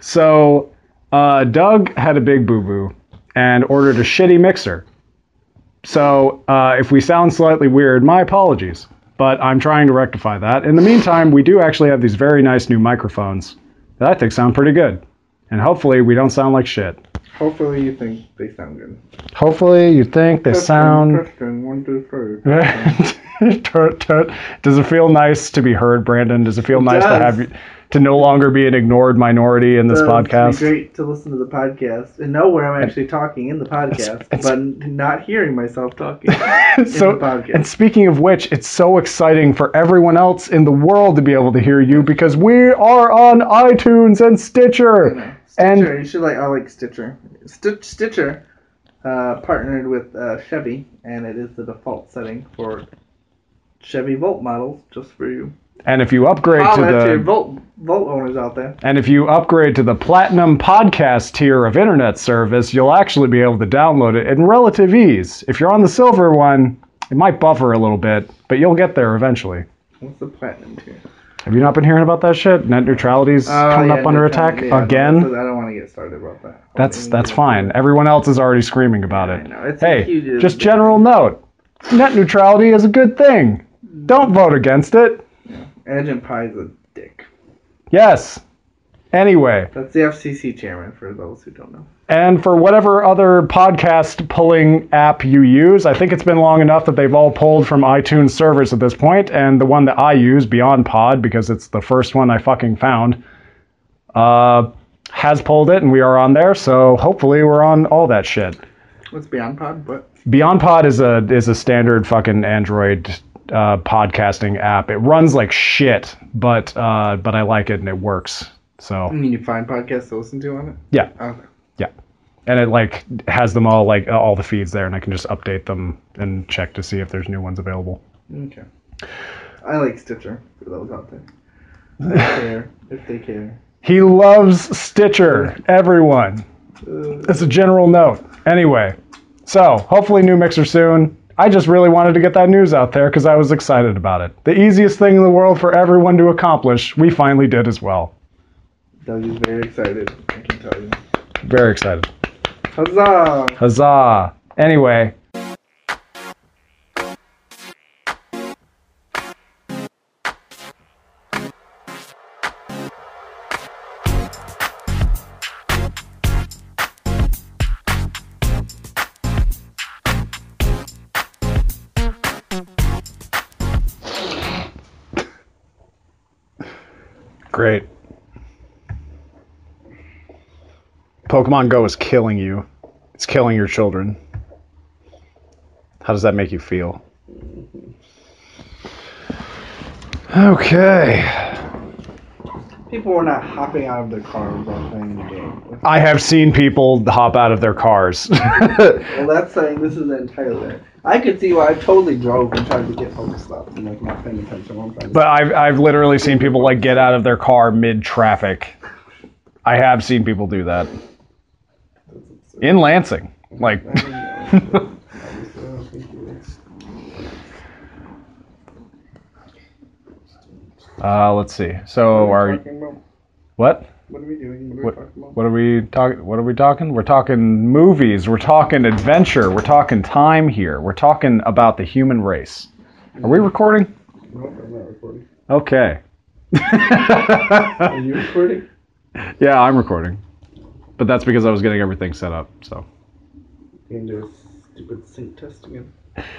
So, uh, Doug had a big boo boo and ordered a shitty mixer. So, uh, if we sound slightly weird, my apologies. But I'm trying to rectify that. In the meantime, we do actually have these very nice new microphones that I think sound pretty good. And hopefully, we don't sound like shit. Hopefully you think they sound good. Hopefully, you think they sound. Testing, one, two, three. Tut, tut. Does it feel nice to be heard, Brandon? Does it feel nice to have you, to no longer be an ignored minority in this So, It's podcast? great to listen to the podcast and know where I'm actually talking in the podcast, it's- but not hearing myself talking in so, the podcast. and speaking of which, it's so exciting for everyone else in the world to be able to hear you because we are on iTunes and Stitcher. And- Stitcher, you should like. I like Stitcher. Stitch, Stitcher uh, partnered with uh, Chevy, and it is the default setting for Chevy Volt models, just for you. And if you upgrade to the Volt Volt owners out there. and if you upgrade to the platinum podcast tier of internet service, you'll actually be able to download it in relative ease. If you're on the silver one, it might buffer a little bit, but you'll get there eventually. What's the platinum tier? Have you not been hearing about that shit? Net neutrality's Oh, coming yeah, up under attack yeah, again. I don't want to get started about that. That's that's fine. Everyone else is already screaming about I it. know, it's a Hey, huge- just general note. Net neutrality is a good thing. Don't vote against it. Ajit Pai's a dick. Yes. Anyway, That's the FCC chairman, for those who don't know. and for whatever other podcast pulling app you use, I think it's been long enough that they've all pulled from iTunes servers at this point, and the one that I use, Beyond Pod, because it's the first one I fucking found, uh, has pulled it, and we are on there. So hopefully we're on all that shit. What's Beyond Pod? What? Beyond Pod is a is a standard fucking Android uh, podcasting app. It runs like shit, but uh, but I like it and it works. I So mean, you find podcasts to listen to on it? yeah, Okay. yeah, and it like has them all like all the feeds there, and I can just update them and check to see if there's new ones available. Okay. I like Stitcher, for those out there. If they care. If they care. He loves Stitcher. Everyone. Uh, It's a general note. Anyway, so hopefully new mixer soon. I just really wanted to get that news out there because I was excited about it. The easiest thing in the world for everyone to accomplish, we finally did as well. Doug is very excited, I can tell you. Very excited. Huzzah! Huzzah. Anyway, Pokemon Go is killing you. It's killing your children. How does that make you feel? Okay. People were not hopping out of their cars while playing the game. I have seen people hop out of their cars. Well, that's saying this is entirely. I could see why I totally drove and tried to get focused up and like not paying attention but I've, I've literally seen people like get out of their car mid traffic. I have seen people do that in Lansing. Like, uh, let's see. So are what? What are we doing? What are What- we talking about? What are we talking? What are we talking? We're talking movies. We're talking adventure. We're talking time here. We're talking about the human race. Are we recording? No, I'm not recording. Okay. Are you recording? yeah, I'm recording. But that's because I was getting everything set up. So You can do a stupid sync test again.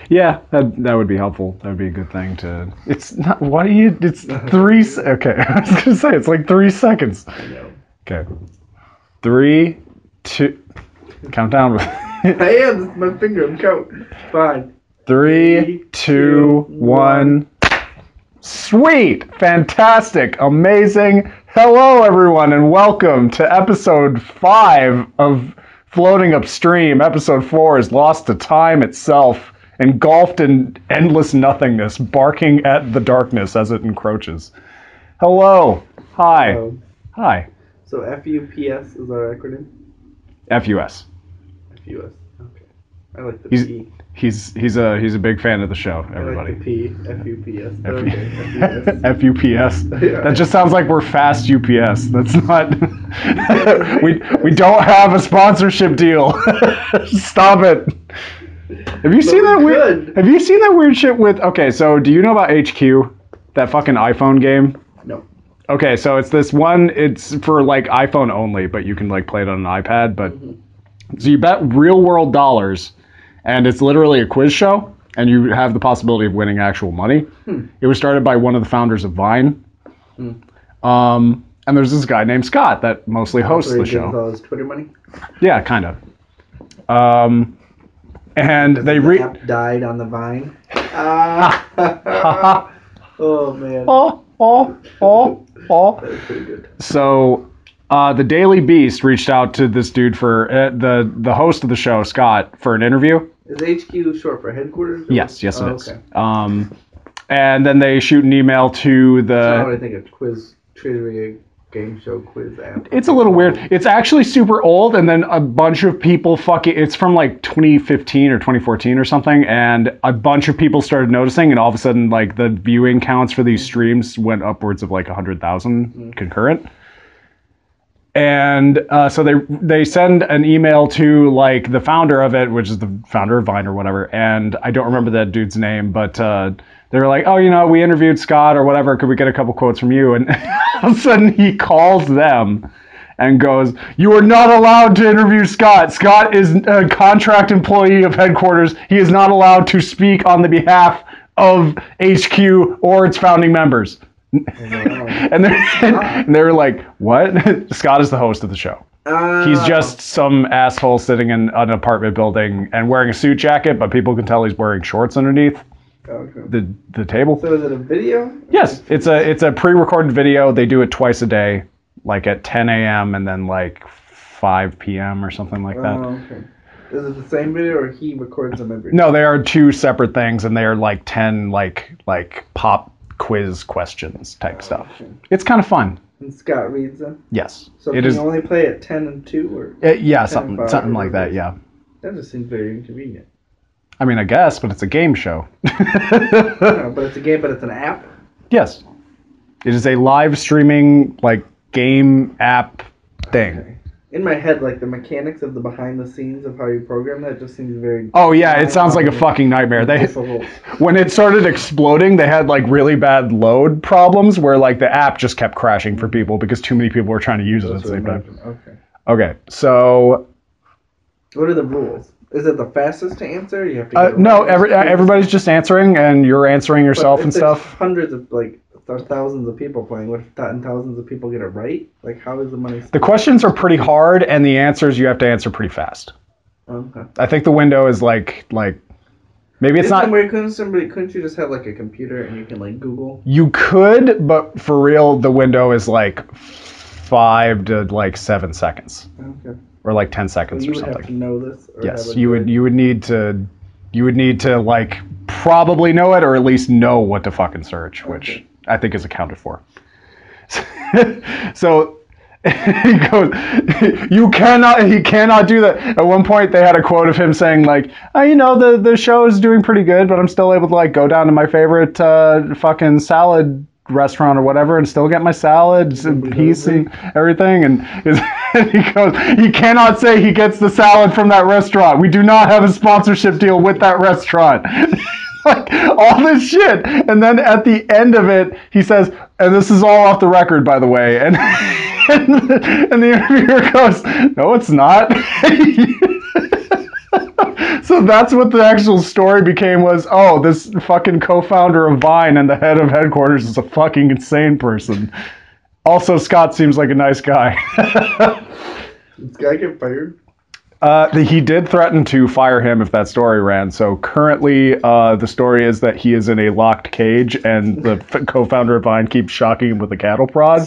yeah, that that would be helpful. That would be a good thing to. It's not. What do you? It's three. se- Okay, I was gonna say it's like three seconds. I know. Okay. Three, two. Count down. I am. My finger. I'm counting. Fine. Three, two, one. Sweet, fantastic, amazing. Hello, everyone, and welcome to episode five of Floating Upstream. Episode four is lost to time itself, engulfed in endless nothingness, barking at the darkness as it encroaches. Hello, hi, Um, hi, so FUPS is our acronym. FUS. FUS. Okay. I like the He's- P. He's he's a he's a big fan of the show. Everybody. like the P. FUPS. F- Okay. FUPS. Yeah. That just sounds like we're fast UPS. That's not. we we don't have a sponsorship deal. Stop it. Have you seen we that weird? Have you seen that weird shit with? Okay, so do you know about HQ? That fucking iPhone game. No. Okay, so it's this one. It's for like iPhone only, but you can like play it on an iPad. But mm-hmm. so you bet real world dollars, and it's literally a quiz show, and you have the possibility of winning actual money. It was started by one of the founders of Vine. Um, and there's this guy named Scott that mostly hosts the show. Twitter money. Yeah, kind of. Um, and they The re. died on the vine. Ah. oh man. Oh, oh, oh, oh. That's pretty good. So, uh, the Daily Beast reached out to this dude for uh, the the host of the show, Scott, for an interview. Is HQ short for headquarters? Yes, yes, it oh, is. Okay. Um, and then they shoot an email to That's not what the. I think a quiz trivia game show quiz app. It's a little weird. It's actually super old, and then a bunch of people fucking. It's from like 2015 or 2014 or something, and a bunch of people started noticing, and all of a sudden, like the viewing counts for these streams went upwards of like 100,000 concurrent. And uh, so they they send an email to like the founder of it, which is the founder of Vine or whatever, and I don't remember that dude's name, but uh, they were like, oh, you know, we interviewed Scott or whatever. Could we get a couple quotes from you? And all of a sudden, he calls them and goes, "You are not allowed to interview Scott. Scott is a contract employee of headquarters. He is not allowed to speak on the behalf of HQ or its founding members." and they're and they were like, "What?" Scott is the host of the show. Uh, He's just some asshole sitting in an apartment building and wearing a suit jacket, but people can tell he's wearing shorts underneath Okay. the the table. So is it a video? Yes, it's a it's a pre-recorded video. They do it twice a day, like at 10 a.m. and then like 5 p.m. or something like that. Oh, okay. Is it the same video or he records them every? No, they are two separate things, and they are like 10 like like pop quiz questions type stuff. Okay. It's kind of fun. And Scott reads them. Yes, So it can is. you only play at ten and two, or uh, yeah, something something like that. Yeah. that just seems very inconvenient. I mean, I guess, but it's a game show. No, but it's a game, but it's an app. yes, it is a live streaming like game app thing. Okay. In my head, like the mechanics of the behind the scenes of how you program that just seems very. Oh yeah, it sounds like a fucking nightmare. They when it started exploding, they had like really bad load problems where like the app just kept crashing for people because too many people were trying to use it at the same time. Okay. Okay, so What are the rules? Is it the fastest to answer? You have to. uh, no, every, uh, everybody's just answering and you're answering yourself and stuff. Hundreds of like th- thousands of people playing. What if th- and thousands of people get it right? Like, how is the money? The questions are pretty hard and the answers you have to answer pretty fast. Oh, okay. I think the window is like like maybe it's Isn't not weird? Couldn't somebody? Couldn't you just have like a computer and you can like Google? You could, but for real, the window is like five to like seven seconds, Okay. or like ten So seconds you or would have to something. know this. Or Yes, you would. You would need to. You would need to like probably know it, or at least know what to fucking search, which Okay. I think is accounted for. so he goes, "You cannot. He cannot do that." At one point, they had a quote of him saying, "Like, oh, you know, the the show is doing pretty good, but I'm still able to like go down to my favorite uh, fucking salad." restaurant or whatever and still get my salads and does and everything and, is, and he goes he cannot say he gets the salad from that restaurant we do not have a sponsorship deal with that restaurant like all this shit. And then at the end of it he says and this is all off the record by the way. And and, and the interviewer goes no it's not. So that's what the actual story became was oh this fucking co-founder of vine and the head of headquarters is a fucking insane person. Also scott seems like a nice guy. This guy get fired? Uh, he did threaten to fire him if that story ran. So currently, uh, the story is that he is in a locked cage, and the co-founder of Vine keeps shocking him with a cattle prod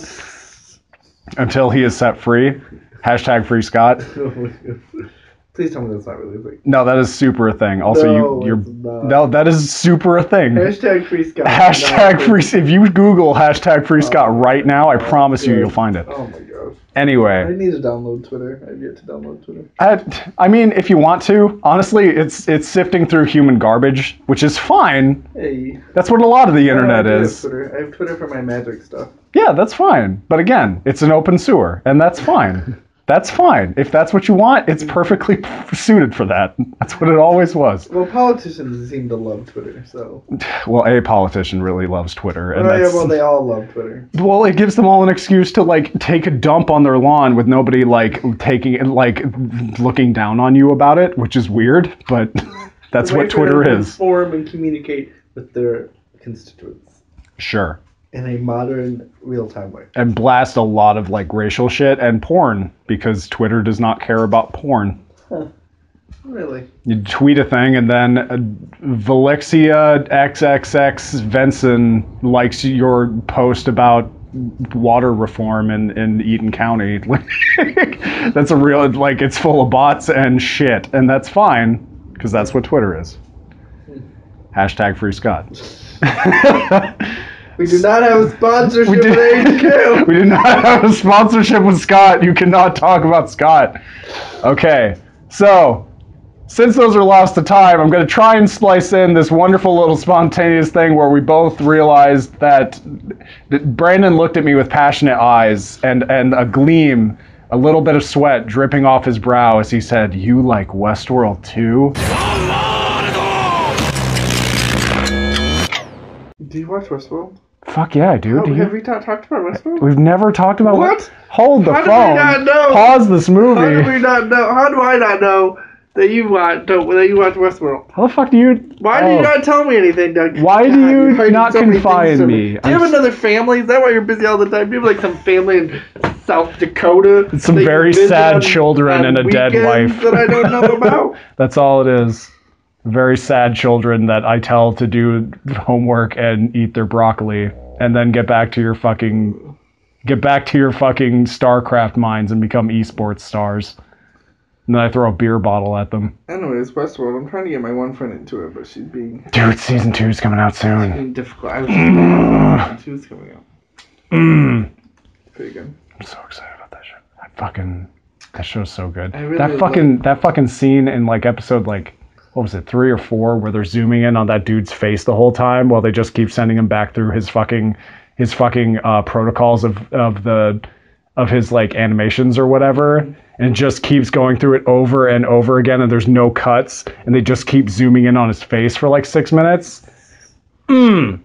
until he is set free. Hashtag free Scott. Please tell me that's not really a thing. No, that is super a thing. Also, No, you, you're no, that is super a thing. Hashtag free Scott. Hashtag Not- free. If you Google hashtag free oh. Scott Oh. right now, I Oh, promise you, you'll find it. Oh my gosh. Anyway, I need to download Twitter. I've yet to download Twitter. I, I mean, if you want to, honestly, it's it's sifting through human garbage, which is fine. Hey. That's what a lot of the internet I is. Twitter. I have Twitter for my magic stuff. Yeah, that's fine. But again, it's an open sewer, and that's fine. That's fine. If that's what you want, it's mm-hmm. perfectly suited for that. That's what it always was. Well, politicians seem to love Twitter, so. Well, a politician really loves Twitter, and Oh, yeah, well, they all love Twitter. well, it gives them all an excuse to like take a dump on their lawn with nobody like taking like looking down on you about it, which is weird, but that's what Twitter for them to is. Form and communicate with their constituents Sure. In a modern, real-time way. And blast a lot of like racial shit and porn because Twitter does not care about porn. Really? You tweet a thing, and then uh, Valexia XXX Venson likes your post about water reform in, in Eaton County. that's a real, like, it's full of bots and shit, and that's fine, because that's what Twitter is. Hashtag free Scott. We do not have a sponsorship We with did, HQ. we did not have a sponsorship with Scott. You cannot talk about Scott. Okay, so since those are lost to time, I'm going to try and splice in this wonderful little spontaneous thing where we both realized that, that Brandon looked at me with passionate eyes and, and a gleam, a little bit of sweat dripping off his brow as he said, You like Westworld too? Do you watch Westworld? Fuck yeah, dude. Oh, Do have you, we not talked about Westworld? we've never talked about What? Hold the How did we phone. not know? Pause this movie. How do we not know? How do I not know that you watch don't, that you watch Westworld? How the fuck do you? Why do Oh. you not tell me anything, Doug? Why do God, you you're not so confide things from me? Do you I'm have s- another family? Is that why you're busy all the time? Do you have like some family in South Dakota? Some very sad children and a dead wife. that I don't know about. That's all it is. Very sad children that I tell to do homework and eat their broccoli, and then get back to your fucking, get back to your fucking StarCraft minds and become esports stars. And then I throw a beer bottle at them. Anyways, Westworld. I'm trying to get my one friend into it, but she's being, Dude, season two's coming out soon. being difficult. I was she was coming out. Mm. Pretty good. I'm so excited about that show. That fucking that show's so good. I really that fucking that fucking scene in like episode like what was it three or four where they're zooming in on that dude's face the whole time while they just keep sending him back through his fucking his fucking uh, protocols of of the of his like animations or whatever and just keeps going through it over and over again and there's no cuts and they just keep zooming in on his face for like six minutes mm.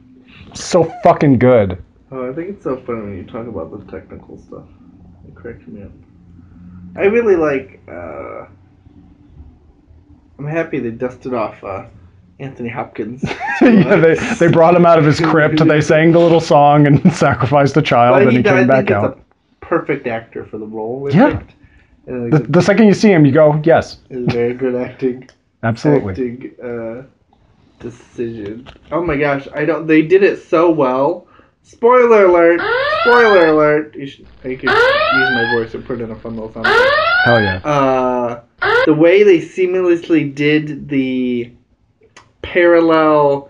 so fucking good Oh, I think it's so funny when you talk about the technical stuff. It cracks me up. I really like. uh I'm happy they dusted off uh, Anthony Hopkins. yeah, they, they brought him out of his crypt. They sang the little song and sacrificed a child, But and he I came think back it's out. a perfect actor for the role. Yeah. picked. And The, the second you see him, you go, yes, it's very good acting. absolutely. Acting uh, decision. Oh my gosh, I don't. They did it so well. Spoiler alert! Spoiler alert! You should. I could use my voice and put in a fun little sound. Hell yeah. uh, the way they seamlessly did the parallel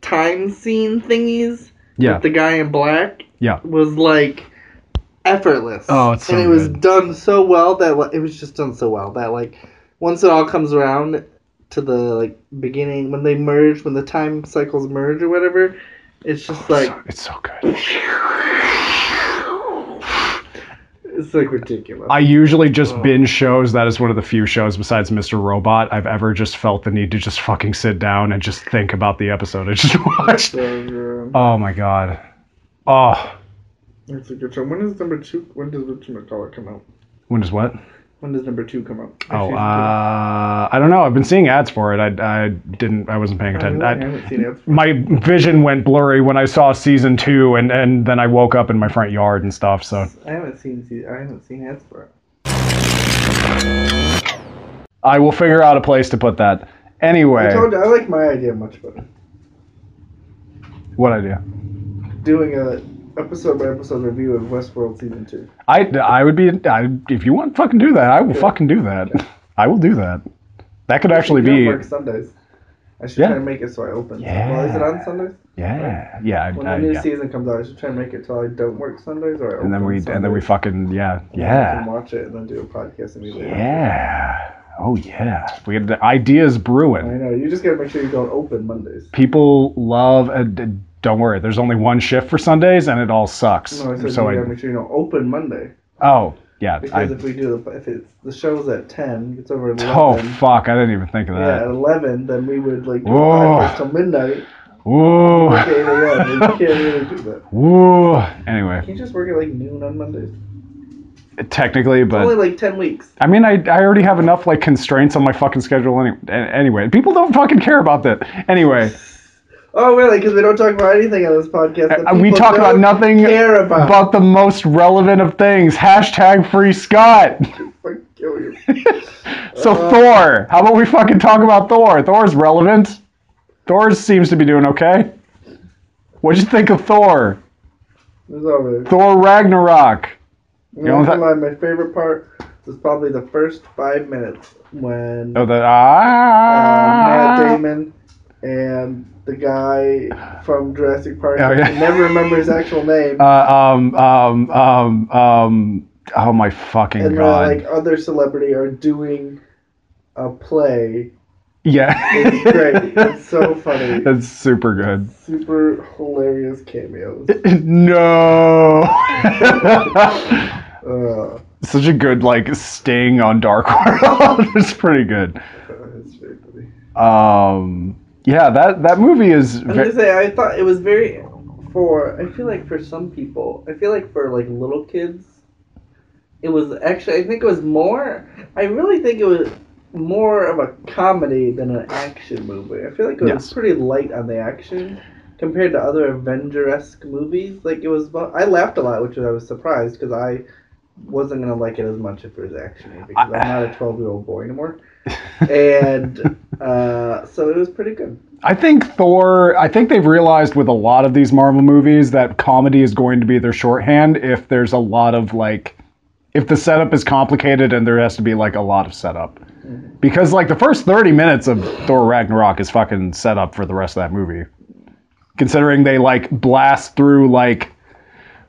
time scene thingies Yeah. with the guy in black Yeah. was like effortless. Oh, it's so and it was good. done so well that it was just done so well that like once it all comes around to the like beginning when they merge when the time cycles merge or whatever, it's just like So- it's so good. it's like ridiculous. I usually just Oh. binge shows. That is one of the few shows besides Mr. Robot I've ever just felt the need to just fucking sit down and just think about the episode I just watched. so. Oh my god. Oh, It's a good show. When does number two? When does Richard McCullough come out? when does what? When does number two come out? Oh, uh, I don't know. I've been seeing ads for it. I, I didn't. I wasn't paying attention. I, haven't seen it. my vision went blurry when I saw season two, and, and then I woke up in my front yard and stuff. So I haven't seen. I haven't seen ads for it. I will figure out a place to put that. Anyway, I told you I like my idea much better. what idea? Doing a episode by episode review of Westworld season two. I, I would be I, if you want to fucking do that. I will Yeah. fucking do that. I will do that. That could actually You don't be. work Sundays. I should Yeah. try and make it so I open. Yeah. Well, is it on Sundays? Yeah, yeah, When I- the new yeah. season comes out, I should try and make it so I don't work Sundays or I And then we and then we fucking yeah I yeah watch it and then do a podcast immediately. yeah. Oh yeah, we had the ideas brewing. I know. You just gotta make sure you don't open Mondays. People love. Uh, d- don't worry, there's only one shift for Sundays, and it all sucks. No, I so I, make sure you don't open Monday oh yeah, I, because if we do the if it's the show's at ten, it's over at oh, eleven. Oh fuck, I didn't even think of that. yeah, at eleven, then we would like do Whoa. till midnight. Like 8 a.m. You can't really do that. whoa. Anyway, Can you just work at like noon on Mondays? technically, It's but only like ten weeks. I mean, I, I already have enough like constraints on my fucking schedule any, anyway. People don't fucking care about that. Anyway, Oh, really? Because we don't talk about anything on this podcast. that uh, we talk about nothing Care about. but the most relevant of things. Hashtag free Scott. Fucking kill you. So Uh, Thor. How about we fucking talk about Thor? Thor's relevant. Thor seems to be doing okay. What'd you think of Thor? Thor Ragnarok. You know lie, my favorite part was probably the first five minutes when Oh, the uh, ah. Matt Damon and the guy from Jurassic Park. Oh, yeah. I never remember his actual name. Uh, um, um, um, um, oh my fucking and god. like other celebrity are doing a play. yeah. It's great. It's so funny. It's super good. Super hilarious cameos. No. Uh, Such a good like sting on Dark World. it's pretty good. it's very funny. Um, yeah, that that movie is. I was Ve- gonna say I thought it was very for I feel like for some people I feel like for like little kids it was actually I think it was more I really think it was more of a comedy than an action movie. I feel like it was Yes. pretty light on the action compared to other Avenger-esque movies. Like it was I laughed a lot, which I was surprised because I wasn't gonna like it as much if it was action because I'm not a 12 year old boy anymore. And uh, so it was pretty good. I think Thor. I think they've realized with a lot of these Marvel movies that comedy is going to be their shorthand. If there's a lot of like, if the setup is complicated and there has to be like a lot of setup, because like the first thirty minutes of Thor Ragnarok is fucking set up for the rest of that movie. Considering they like blast through like,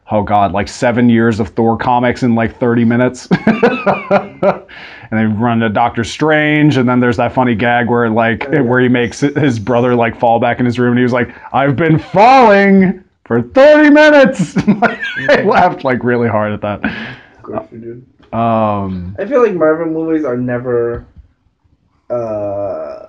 oh god, like seven years of Thor comics in like thirty minutes. and they run to Doctor Strange, and then there's that funny gag where like yeah. where he makes his brother like fall back in his room, and he was like, "I've been falling for 30 minutes." I laughed like really hard at that. Of course you. Um, I feel like Marvel movies are never. Uh,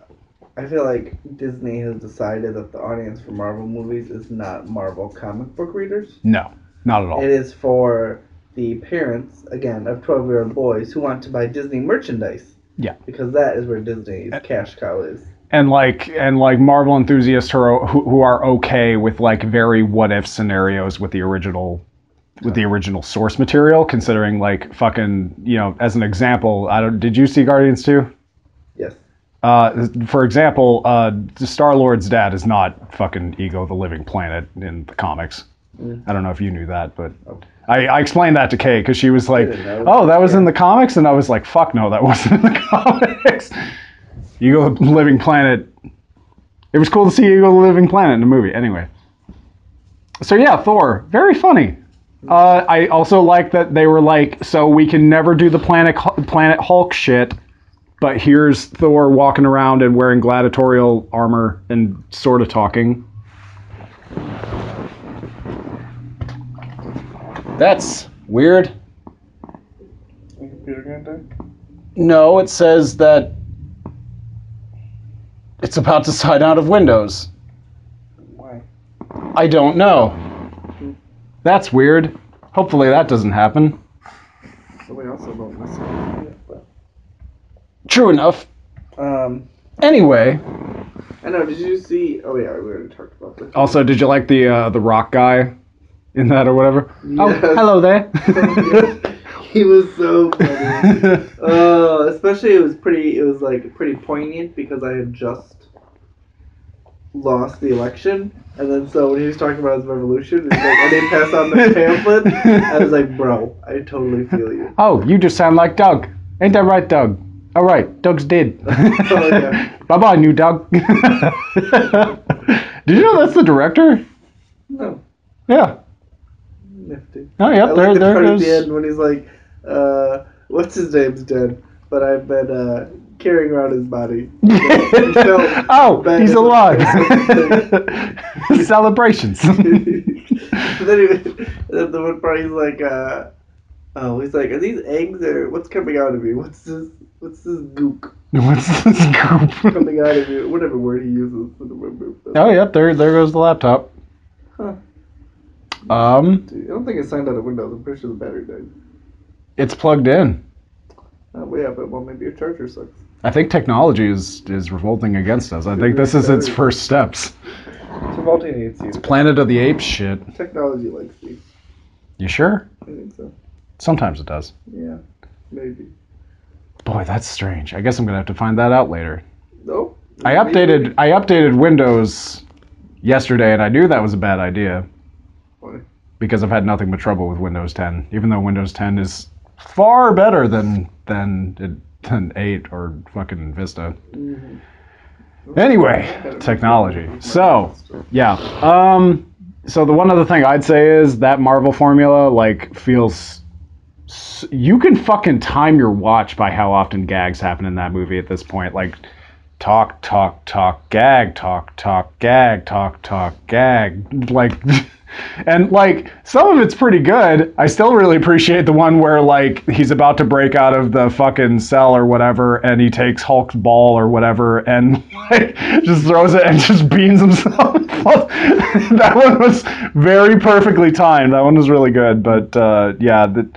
I feel like Disney has decided that the audience for Marvel movies is not Marvel comic book readers. no, not at all. It is for the parents, again, of 12 year old boys who want to buy Disney merchandise. Yeah. Because that is where Disney's cash cow is. and like and like Marvel enthusiasts who are, who, who are okay with like very what if scenarios with the original with the original source material considering like fucking you know as an example I don't did you see Guardians 2 Yes. uh, for example uh, Star Lord's dad is not fucking Ego the Living Planet in the comics Mm. I don't know if you knew that but Oh. I, I explained that to Kay because she was like oh that was in the comics? And I was like fuck no that wasn't in the comics. Ego the Living Planet. It was cool to see Ego the Living Planet in the movie. Anyway, so yeah, Thor, very funny. Uh, I also like that they were like, so we can never do the planet Planet Hulk shit, but here's Thor walking around and wearing gladiatorial armor and sort of talking. That's weird. Your computer gonna die? No, it says that it's about to sign out of Windows. Why? I don't know. That's weird. Hopefully that doesn't happen. So we also don't listen. But, True enough. um, Anyway, I know. Did you see? Oh yeah, we already talked about this. also, did you like the uh, the rock guy in that or whatever? Oh, hello there. he was so funny. Uh, especially it was pretty. It was like pretty poignant because I had just lost the election, and then so when he was talking about his revolution, he's like, "I didn't pass on the pamphlet." I was like, "Bro, I totally feel you." oh, you just sound like Doug. Ain't that right, Doug? All right, Doug's dead. Oh, yeah. bye bye, new Doug. Did you know that's the director? No, Yeah. Nifty. Oh, I yep. like There, the there part at the goes. end when he's like, uh, "What's his name's dead, but I've been uh, carrying around his body." So, oh, he's alive. Celebrations. but then, he, then the one part he's like, uh, "Oh, he's like, are these eggs or what's coming out of you? What's this? What's this gook What's this group? coming out of you? Whatever word he uses." Oh, yep. There, there goes the laptop. Huh. Um, Dude, I don't think it's signed out of Windows. I'm pretty sure the battery died. it's plugged in. Uh, well, yeah, but well, maybe your charger sucks. I think technology is is revolting against us. I think this is its first steps. It's revolting against you. It's Planet of the Apes shit. Technology likes you. You sure? I think so. Sometimes it does. Yeah, maybe. Boy, that's strange. I guess I'm gonna have to find that out later. No. I updated I updated Windows yesterday, and I knew that was a bad idea? Because I've had nothing but trouble with Windows 10. Even though Windows 10 is far better than than it- than 8 or fucking Vista. Mhm. Anyway, technology. So yeah. Um. So the one other thing I'd say is that Marvel formula like feels. You can fucking time your watch by how often gags happen in that movie at this point. Like, talk, talk, talk, gag, talk, talk, gag, talk, talk, gag. Like, and like some of it's pretty good. I still really appreciate the one where like he's about to break out of the fucking cell or whatever, and he takes Hulk's ball or whatever, and like just throws it and just beans himself. that one was very perfectly timed. That one was really good. But uh, yeah, the,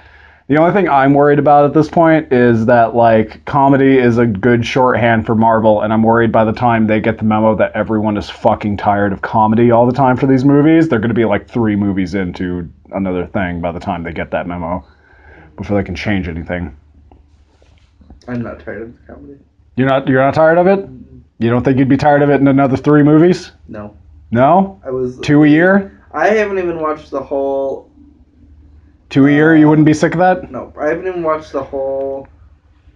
the only thing I'm worried about at this point is that like comedy is a good shorthand for Marvel, and I'm worried by the time they get the memo that everyone is fucking tired of comedy all the time for these movies, they're going to be like three movies into another thing by the time they get that memo before they can change anything. I'm not tired of the comedy. You're not you're not tired of it? You don't think you'd be tired of it in another three movies? No. No? I was. Two a year? I haven't even watched the whole. Two a year? You wouldn't be sick of that? No, I haven't even watched the whole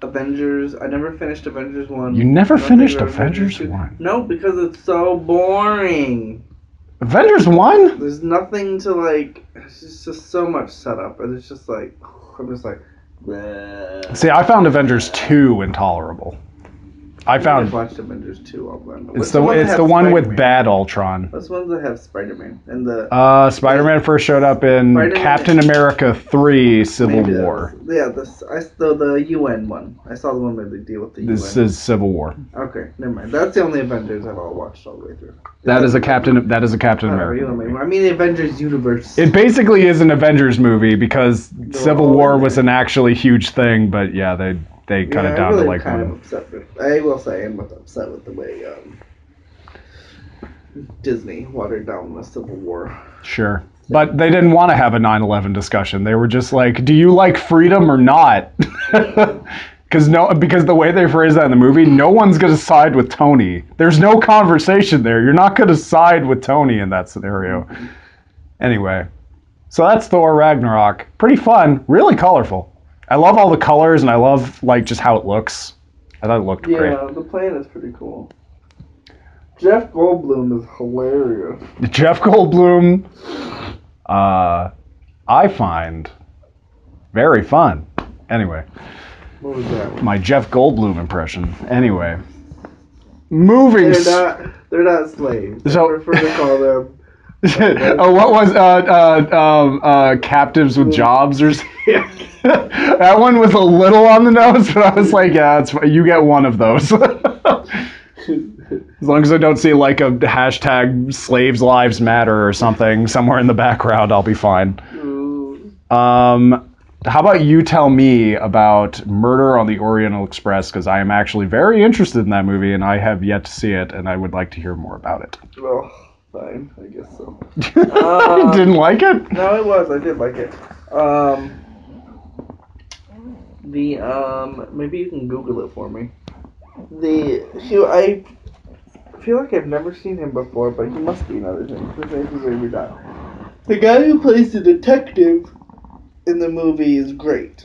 Avengers. I never finished Avengers 1. You never finished I've Avengers 1? No, because it's so boring. Avengers 1? There's nothing to like. It's just, just so much setup, and it's just like I'm just like. bleh. See, I found Avengers 2 intolerable. I I've found watched Avengers 2 all the time. it's the it's the one with bad Ultron. What's the ones that have Spider-Man and the Uh, Spider-Man first showed up in Spider-Man- Captain America 3 Civil maybe that War. was- yeah, this I the the UN one. I saw the one where they deal with the UN. This UN. is Civil War. Okay, never mind. That's the only Avengers I've all watched all the way through. That is a Captain that is a Captain I you America. movie. I mean, the Avengers universe. It basically is an Avengers movie because Civil all War in was an actually huge thing, but yeah, they they cut yeah, it down really to like kind one. of upset with. I will say I'm upset with the way um, Disney watered down the Civil War. Sure. But they didn't want to have a 9/11 discussion. They were just like, "Do you like freedom or not?" Because no, because the way they phrase that in the movie, no one's gonna side with Tony. There's no conversation there. You're not gonna side with Tony in that scenario. Anyway, so that's Thor Ragnarok. Pretty fun, really colorful. I love all the colors and I love like just how it looks. I thought it looked great. Yeah, the plan is pretty cool. Jeff Goldblum is hilarious. Jeff Goldblum, uh, I find very fun. Anyway, What was that? my Jeff Goldblum impression. Anyway, moving. They're not. They're not slaves. I So- prefer to call them. oh, what was uh, uh, um, uh, captives with jobs or? that one was a little on the nose, but I was like, yeah, it's, you get one of those. As long as I don't see like a hashtag slaves lives matter or something somewhere in the background, I'll be fine. Um, how about you tell me about Murder on the Oriental Express? Because I am actually very interested in that movie and I have yet to see it and I would like to hear more about it. Well, fine. I guess so. You Uh, Didn't like it? No, it was. I did like it. Um, the um, maybe you can Google it for me. The he, I feel like I've never seen him before, but he must be another thing. His name is maybe not. The guy who plays the detective in the movie is great.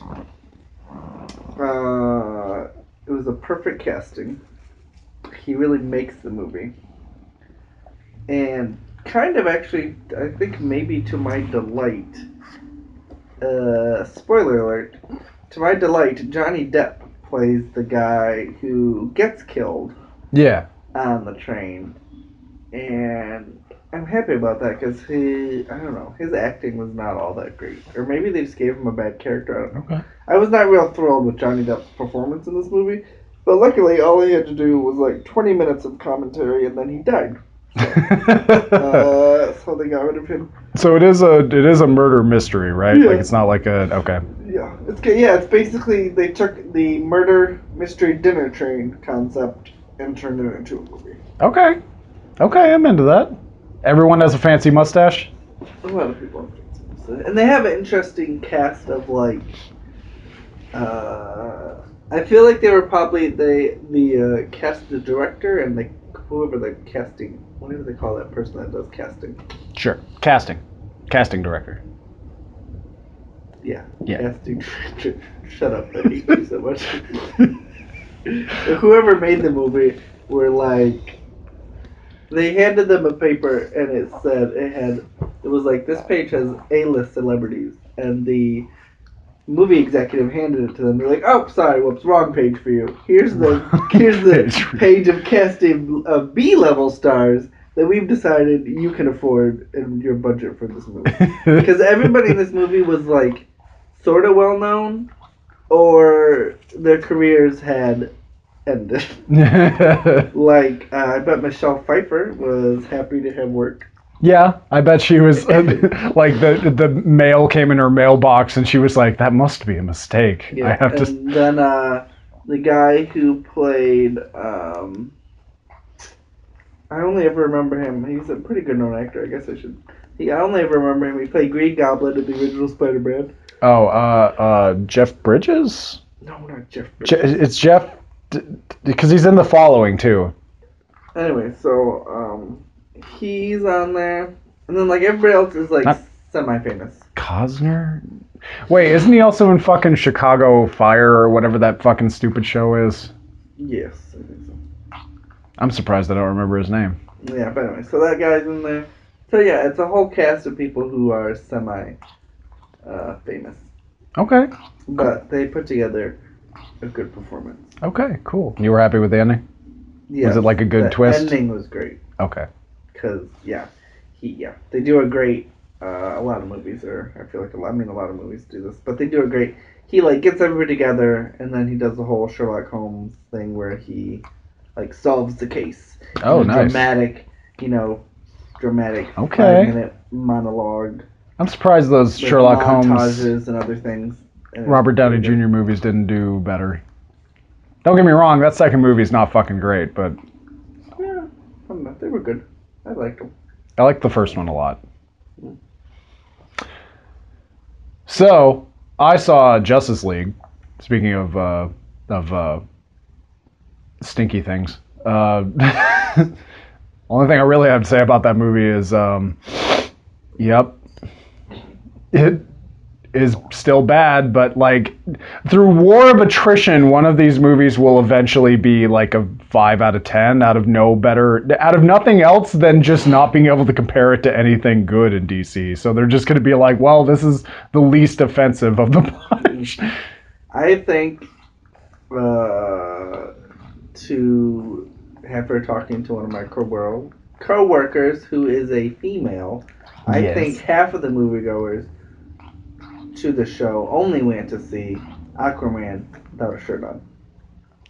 Uh, it was was a perfect casting. He really makes the movie. And kind of actually, I think maybe to my delight, uh, spoiler alert, to my delight, Johnny Depp plays the guy who gets killed Yeah. on the train. And I'm happy about that because he, I don't know, his acting was not all that great. Or maybe they just gave him a bad character. I don't know. Okay. I was not real thrilled with Johnny Depp's performance in this movie, but luckily all he had to do was like 20 minutes of commentary and then he died. Uh, so they got rid of him. so it is a it is a murder mystery, right? Yeah. Like it's not like a okay. Yeah, it's. Yeah, it's basically they took the murder mystery dinner train concept and turned it into a movie. Okay. Okay, I'm into that. Everyone has a fancy mustache. A lot of people, and they have an interesting cast of like. Uh, I feel like they were probably the the uh, cast the director and the whoever the casting whatever they call that person that does casting. Sure. Casting. Casting director. Yeah. Yeah. Casting. Shut up! I hate you so much. Whoever made the movie were like, they handed them a paper and it said it had, it was like this page has A-list celebrities and the movie executive handed it to them. They're like, oh, sorry, whoops, wrong page for you. Here's the here's the page of casting of B-level stars that we've decided you can afford in your budget for this movie because everybody in this movie was like sort of well known or their careers had ended. like uh, I bet Michelle Pfeiffer was happy to have work. Yeah, I bet she was like the the mail came in her mailbox and she was like, "That must be a mistake. I have to." and then uh, the guy who played um, I only ever remember him. He's a pretty good known actor. I guess I should. He, I only ever remember him. He played Green Goblin in the original Spider-Man. Oh, uh, uh, Jeff Bridges. No, not Jeff. Je- it's Jeff because he's in the following too. Anyway, so um, he's on there, and then like everybody else is like Not- semi-famous. Cosner. Wait, isn't he also in fucking Chicago Fire or whatever that fucking stupid show is? Yes, I think so. I'm surprised I don't remember his name. Yeah, but anyway, so that guy's in there. So yeah, it's a whole cast of people who are semi uh, famous, Okay. but they put together a good performance. Okay. Cool. You were happy with the ending? Yeah, Was it like a good the twist? Ending was great Okay. Because yeah, he yeah they do a great. Uh, a lot of movies are. I feel like a lot. I mean, a lot of movies do this, but they do a great. He like gets everybody together, and then he does the whole Sherlock Holmes thing where he like solves the case. Oh, nice. Dramatic, you know, dramatic Okay. minute monologue. I'm surprised those Sherlock Holmes, and other things. And Robert Downey Jr. movies didn't do better. Don't get me wrong, that second movie's not fucking great, but. Yeah, I don't know, they were good. I liked them. I like the first one a lot. So, I saw Justice League. Speaking of uh, of uh, stinky things, uh, only thing I really have to say about that movie is, um, yep, it is still bad, but like through war of attrition, one of these movies will eventually be like a five out of ten, out of no better, out of nothing else than just not being able to compare it to anything good in DC. So they're just going to be like, well, this is the least offensive of the bunch. I think uh, to have her talking to one of my co co-workers who is a female, I Yes. think half of the moviegoers to the show only went to see Aquaman without a shirt on.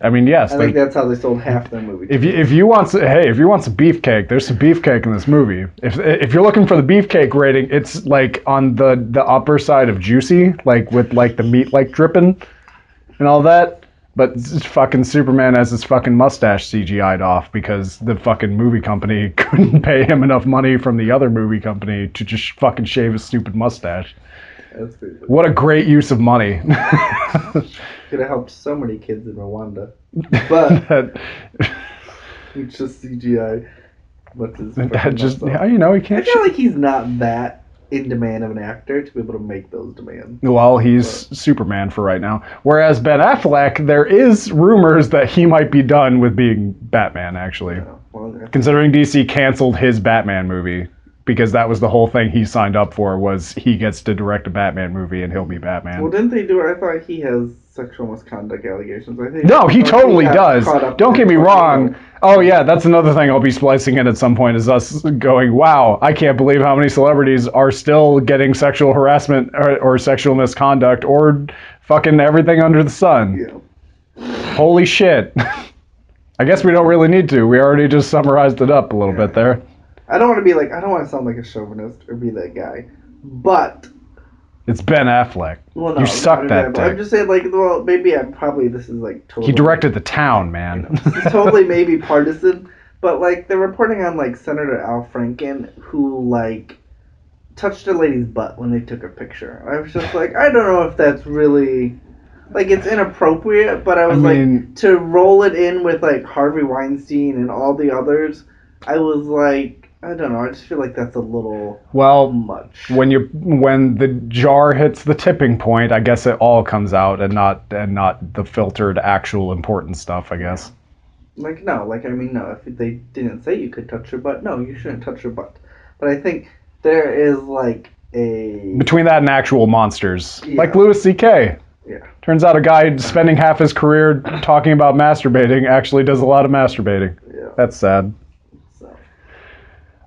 I mean, yes, I think that's how they sold half their movie. If you if you want some, hey if you want some beefcake, there's some beefcake in this movie. If if you're looking for the beefcake rating, it's like on the the upper side of juicy, like with like the meat like dripping and all that. But fucking Superman has his fucking mustache CGI'd off because the fucking movie company couldn't pay him enough money from the other movie company to just fucking shave his stupid mustache. That's pretty good. What a great use of money. Could have helped so many kids in Rwanda. But that, it's just CGI. What's his that just muscle. yeah, you know he can't. I feel like he's not that in demand of an actor to be able to make those demands. Well, he's Superman for right now. Whereas Ben Affleck, there is rumors that he might be done with being Batman. Actually, know, well, considering DC canceled his Batman movie because that was the whole thing he signed up for was he gets to direct a Batman movie and he'll be Batman. well, didn't they do it? I thought he has sexual misconduct allegations. I think. No, he totally got does. Don't get me wrong. Oh yeah, that's another thing I'll be splicing in at some point is us going, "Wow, I can't believe how many celebrities are still getting sexual harassment or, or sexual misconduct or fucking everything under the sun." Yeah. Holy shit. I guess we don't really need to. We already just summarized it up a little bit there. I don't want to be like I don't want to sound like a chauvinist or be that guy, but It's Ben Affleck. well, no, You suck that but I'm just saying like well maybe I'm probably this is like totally He directed The Town, man. It's totally maybe partisan, but like they're reporting on like Senator Al Franken who like touched a lady's butt when they took a picture. I was just like, I don't know if that's really like it's inappropriate, but I I was mean, like to roll it in with like Harvey Weinstein and all the others. I was like, I don't know. I just feel like that's a little well, much. when you when the jar hits the tipping point, I guess it all comes out and not and not the filtered actual important stuff, I guess. Like no, like I mean no. If they didn't say you could touch your butt, no, you shouldn't touch your butt. But I think there is like a Between that and actual monsters, Yeah. like Louis C.K. Yeah. Turns out a guy spending half his career talking about masturbating actually does a lot of masturbating. yeah. That's sad.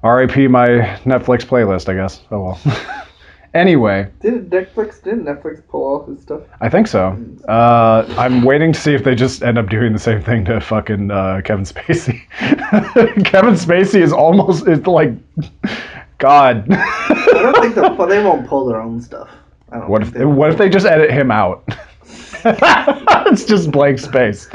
R.I.P. my Netflix playlist, I guess. Oh well. anyway, Did Netflix? Didn't Netflix pull all his stuff? I think so. Uh, I'm waiting to see if they just end up doing the same thing to fucking uh, Kevin Spacey. Kevin Spacey is almost it's like God. I don't think they won't pull their own stuff. I don't what if what if they just edit him out? it's just blank space.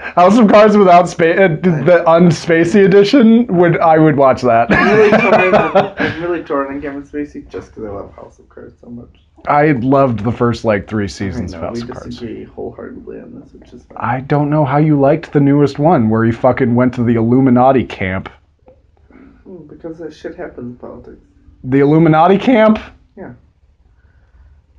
House of Cards without space, uh, the unspacey edition would I would watch that. I'm really torn. I'm really torn on Kevin Spacey just because I love House of Cards so much. I loved the first like three seasons of know, House we of Cards. disagree wholeheartedly on this, which is fine. I don't know how you liked the newest one where he fucking went to the Illuminati camp. Hmm, because that shit happens in politics. The Illuminati camp? Yeah.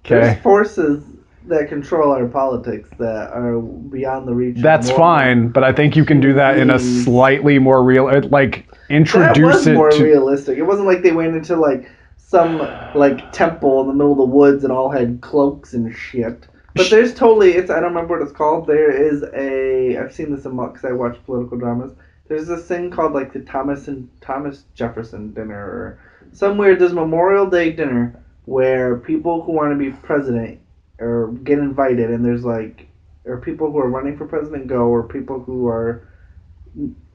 Okay. There's forces that control our politics that are beyond the reach. That's fine, but I think you can do that in a slightly more real uh, like That introduce was it more to realistic. It wasn't like they went into like some like temple in the middle of the woods and all had cloaks and shit. But there's totally it's I don't remember what it's called. There is a I've seen this a lot because I watch political dramas. There's this thing called like the Thomas and Thomas Jefferson dinner or somewhere there's Memorial Day dinner where people who want to be president or get invited and there's like or people who are running for president go or people who are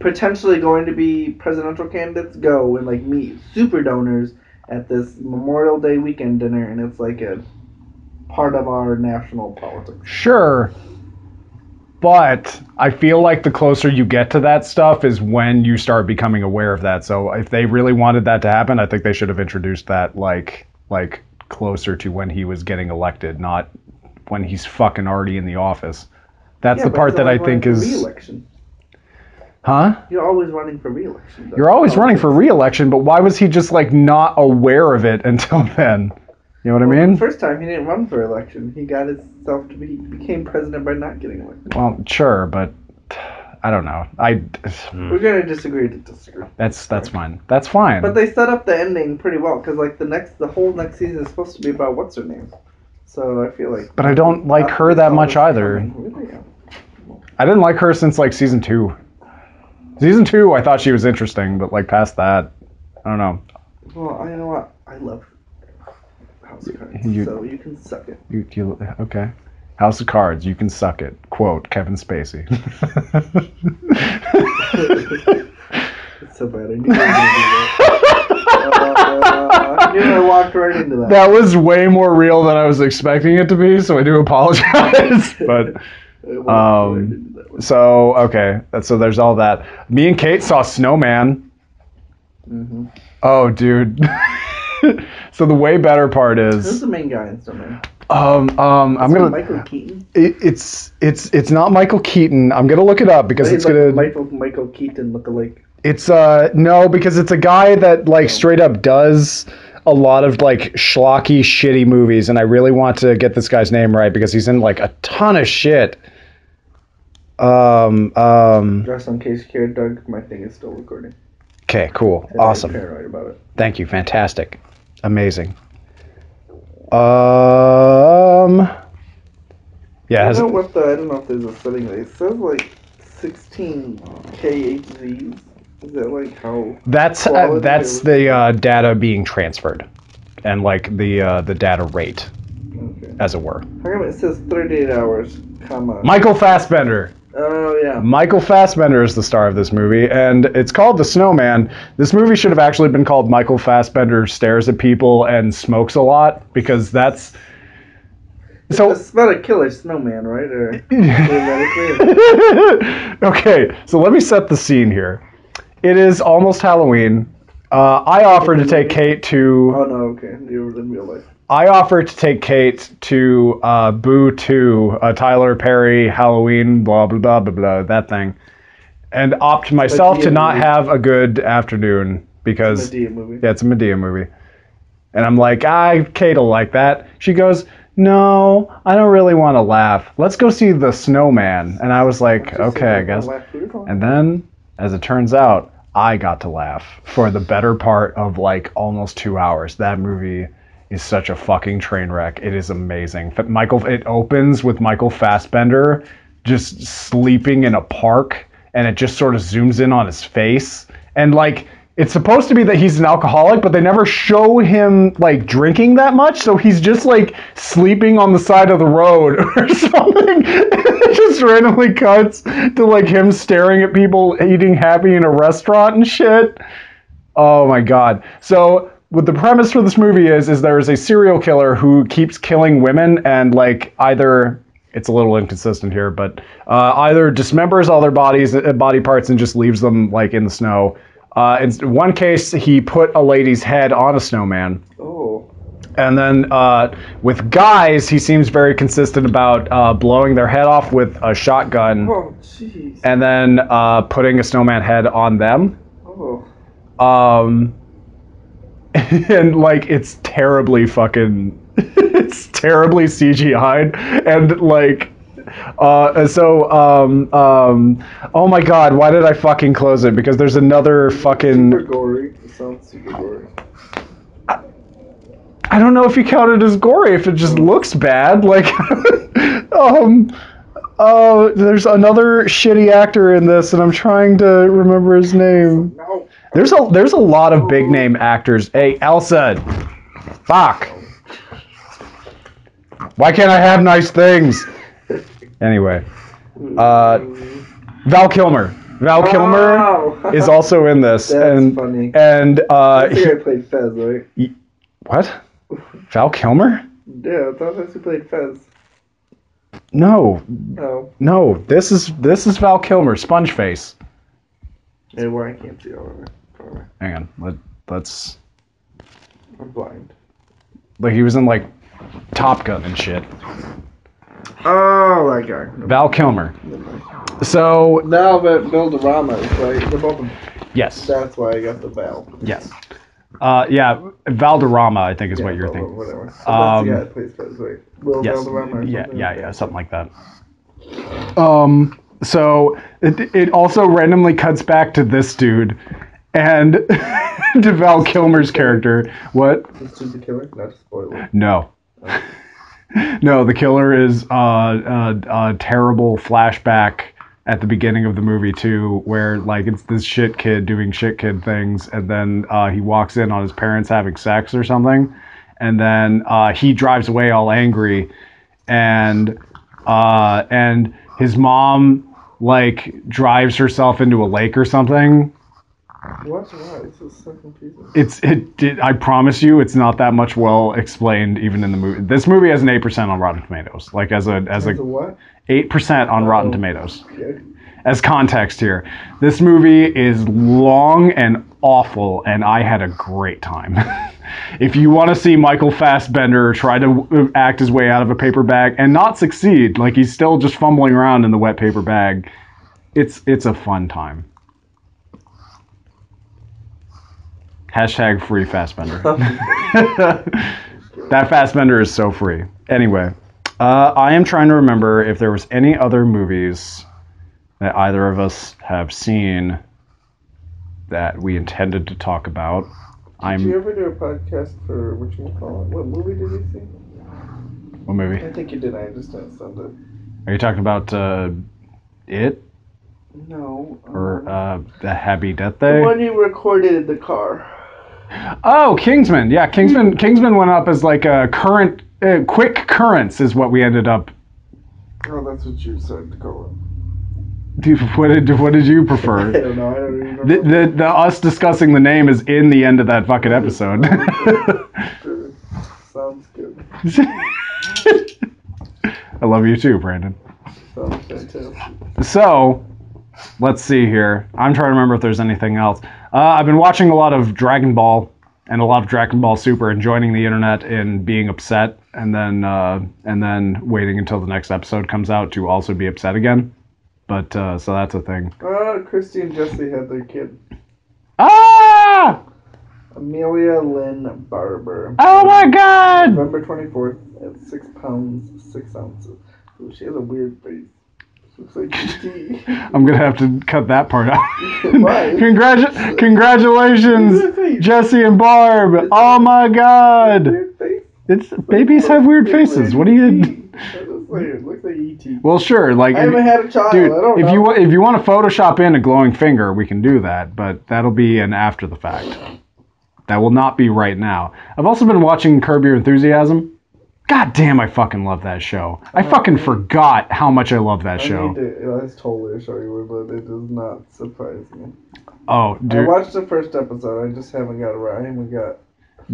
potentially going to be presidential candidates go and like meet super donors at this Memorial Day weekend dinner and it's like a part of our national politics. Sure. But I feel like the closer you get to that stuff is when you start becoming aware of that. So if they really wanted that to happen, I think they should have introduced that like like closer to when he was getting elected, not when he's fucking already in the office. That's Yeah, the part that I think is re-election. Huh? You're always running for re-election. though. You're always oh, running for re-election, but why was he just like not aware of it until then? You know what I mean? the first time he didn't run for election. He got himself to be became president by not getting elected. Well, sure, but I don't know. I hmm. We're gonna disagree to disagree. that's that's fine. That's fine. But they set up the ending pretty well because like the next the whole next season is supposed to be about what's her name. So I feel like. But I don't like her that much either. Really? I didn't like her since like season two. Season two, I thought she was interesting, but like past that, I don't know. Well, I you know what I love House of Cards, You- so you can suck it. You, you okay? House of Cards, you can suck it. Quote Kevin Spacey. It's so bad. I knew you were gonna do that. Uh, I knew I walked right into that. that was way more real than I was expecting it to be, so I do apologize. but um, right into that one. so okay, so there's all that. Me and Kate saw Snowman. Mhm. Oh, dude. so the way better part is. Who's is, the main guy in Snowman? Um, um, I'm gonna. Michael Keaton. It, it's it's it's not Michael Keaton. I'm gonna look it up because it's like gonna. Michael Michael Keaton look alike. It's uh no because it's a guy that like straight up does a lot of like schlocky shitty movies and I really want to get this guy's name right because he's in like a ton of shit. Um um Just in case you care, Doug, my thing is still recording. okay, cool. Awesome. Paranoid about it. Thank you. Fantastic. Amazing. Um Yeah, I don't know what the. I don't know if there's a setting. It says like 16 KHZs. Is that like how? that's uh, that's the uh, data being transferred and like the uh, the data rate Okay. as it were. How come it says 38 hours, comma? Michael Fassbender. Oh yeah. Michael Fassbender is the star of this movie, and it's called The Snowman. This movie should have actually been called Michael Fassbender Stares at People and Smokes a Lot, because that's. So. it's not a killer snowman, right? Or okay, so let me set the scene here. It is almost Halloween. Uh, I offered to take Kate to. oh no, okay, you were in real life. I offered to take Kate to uh, Boo 2, a Tyler Perry Halloween, blah, blah, blah, blah, blah, that thing, and opt myself to not movie. have a good afternoon because Madea movie. yeah, it's a Madea movie. And I'm like, ah, Kate will like that. She goes, no, I don't really want to laugh. Let's go see The Snowman. And I was like, Just okay, I guess. laugh through it all. And then, as it turns out, I got to laugh for the better part of like almost two hours. That movie is such a fucking train wreck. It is amazing. Michael, it opens with Michael Fassbender just sleeping in a park, and it just sort of zooms in on his face, and like. It's supposed to be that he's an alcoholic, but they never show him like drinking that much, so he's just like sleeping on the side of the road or something. it just randomly cuts to like him staring at people eating happy in a restaurant and shit. Oh my god. So what the premise for this movie is is there is a serial killer who keeps killing women and like either it's a little inconsistent here, but uh, either dismembers all their bodies, uh, body parts, and just leaves them like in the snow. Uh, in one case, he put a lady's head on a snowman. Oh, And then uh, with guys, he seems very consistent about uh, blowing their head off with a shotgun oh, jeez. and then uh, putting a snowman head on them. Oh, Um, and like it's terribly fucking, it's terribly CGI'd, and like, uh, so um, um, oh my god, why did I fucking close it? Because there's another fucking super gory. It sounds super gory. I don't know if you count it as gory if it just looks bad. Like, um, uh, there's another shitty actor in this, and I'm trying to remember his name. No. There's a there's a lot of big name actors. Hey, Elsa, fuck. Why can't I have nice things? Anyway, uh, Val Kilmer. Val Kilmer Wow. is also in this, That's and funny. and uh, I think I played Fez, right? what? Val Kilmer? Yeah, I thought that's who played Fez. No, No. no. This is this is Val Kilmer, Sponge Face. Yeah, where I can't see all of it. Hang on, let, let's. I'm blind. Like he was in like Top Gun and shit. Oh, that guy. No, Val Kilmer. So Now that Build-A-Rama is right, the bottom. yes, That's why I got the Val. yes. Uh, yeah, Valderrama, I think is what you're thinking. Whatever. So Um, that's the guy that plays Fez, right? Will Yes. Valderrama or Yeah, yeah, yeah, something like that. Um, so it, it also randomly cuts back to this dude and to Val Kilmer's character. What? This is the killer? Not a spoiler. No. No, the killer is uh, uh, a terrible flashback at the beginning of the movie too, where like it's this shit kid doing shit kid things, and then uh, he walks in on his parents having sex or something, and then uh, he drives away all angry, and uh, and his mom like drives herself into a lake or something, What? Why? This is so confusing. it's it, it I promise you it's not that much well explained even in the movie. This movie has an 8% on Rotten Tomatoes. Like as a as As a what? 8% on Rotten Oh. Tomatoes. Yeah. As context here. This movie is long and awful and I had a great time. if you want to see Michael Fassbender try to act his way out of a paper bag and not succeed, like he's still just fumbling around in the wet paper bag, it's it's a fun time. Hashtag free Fastbender. that Fastbender is so free. Anyway, uh, I am trying to remember if there was any other movies that either of us have seen that we intended to talk about. Did you I'm ever do a podcast for what you call it? What movie did you see? what movie? I think you did. I just didn't send it. Are you talking about uh, it No. or um, uh, the Happy Death Day? the one you recorded in the car. Oh, Kingsman. Yeah, Kingsman. Kingsman went up as like a current, uh, quick currents is what we ended up. Oh, that's what you said to call Dude, what did what did you it. I prefer? don't know. I don't even The, the, the us discussing the name is in the end of that fucking episode. Sounds good. I love you too, Brandon. Sounds fantastic. So, let's see here. I'm trying to remember if there's anything else. Uh, I've been watching a lot of Dragon Ball and a lot of Dragon Ball Super and joining the internet and being upset, and then uh, and then waiting until the next episode comes out to also be upset again. But uh, so that's a thing. Uh, Christy and Jesse had their kid. Ah! Amelia Lynn Barber. Oh my God! November 24th at 6 pounds, 6 ounces. Ooh, she has a weird face. Looks like. I'm gonna have to cut that part out. Congratu- congratulations, Jesse and Barb. Oh my God! It's babies have weird faces. What do you? Looks like, it looks like E.T. Well, sure. Like, I haven't had a child. dude, I don't if know. you if you want to Photoshop in a glowing finger, we can do that, but that'll be an after the fact. That will not be right now. I've also been watching Curb Your Enthusiasm. God damn, I fucking love that show. I oh, fucking forgot how much I love that I show. need to, uh, that's totally a show you would, but it does not surprise me. Oh, dude. I watched the first episode. I just haven't got around. I haven't got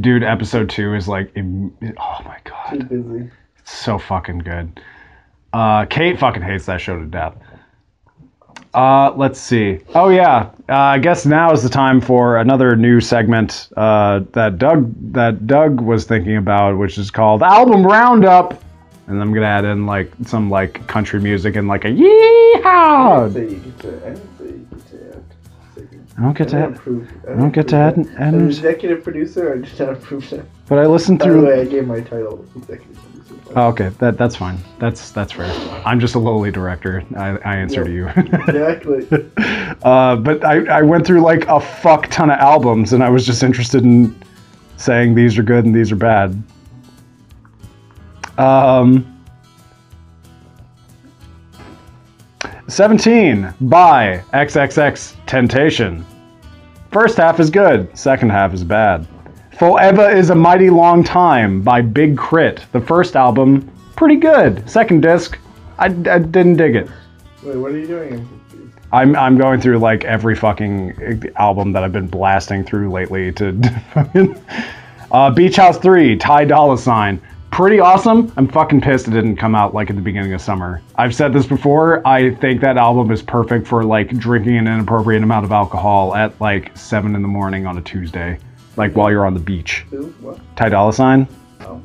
dude, episode two is like, im- oh my god. too busy. So fucking good. Uh, Kate fucking hates that show to death. Uh, let's see. Oh yeah, uh, I guess now is the time for another new segment uh, that Doug that Doug was thinking about, which is called album roundup. And I'm gonna add in like some like country music and like a yeehaw. didn't say you get to. I didn't get to. I don't get to, I add. I don't get to add, an executive producer, I just not approve that. but I listened By the way, I gave my title executive. Oh, okay, that that's fine. That's that's fair. I'm just a lowly director. I, I answer to you. exactly. uh, but I, I went through like a fuck ton of albums, and I was just interested in saying these are good and these are bad. Um, 17 by XXX Temptation. First half is good, second half is bad. Forever is a Mighty Long Time by Big Crit. The first album, pretty good. Second disc, I, I didn't dig it. Wait, what are you doing? I'm. I'm going through like every fucking album that I've been blasting through lately to uh, Beach House Three, Ty Dolla Sign. Pretty awesome. I'm fucking pissed it didn't come out like at the beginning of summer. I've said this before. I think that album is perfect for like drinking an inappropriate amount of alcohol at like seven in the morning on a Tuesday, like while you're on the beach. Who? What? Ty Dolla Sign, Oh.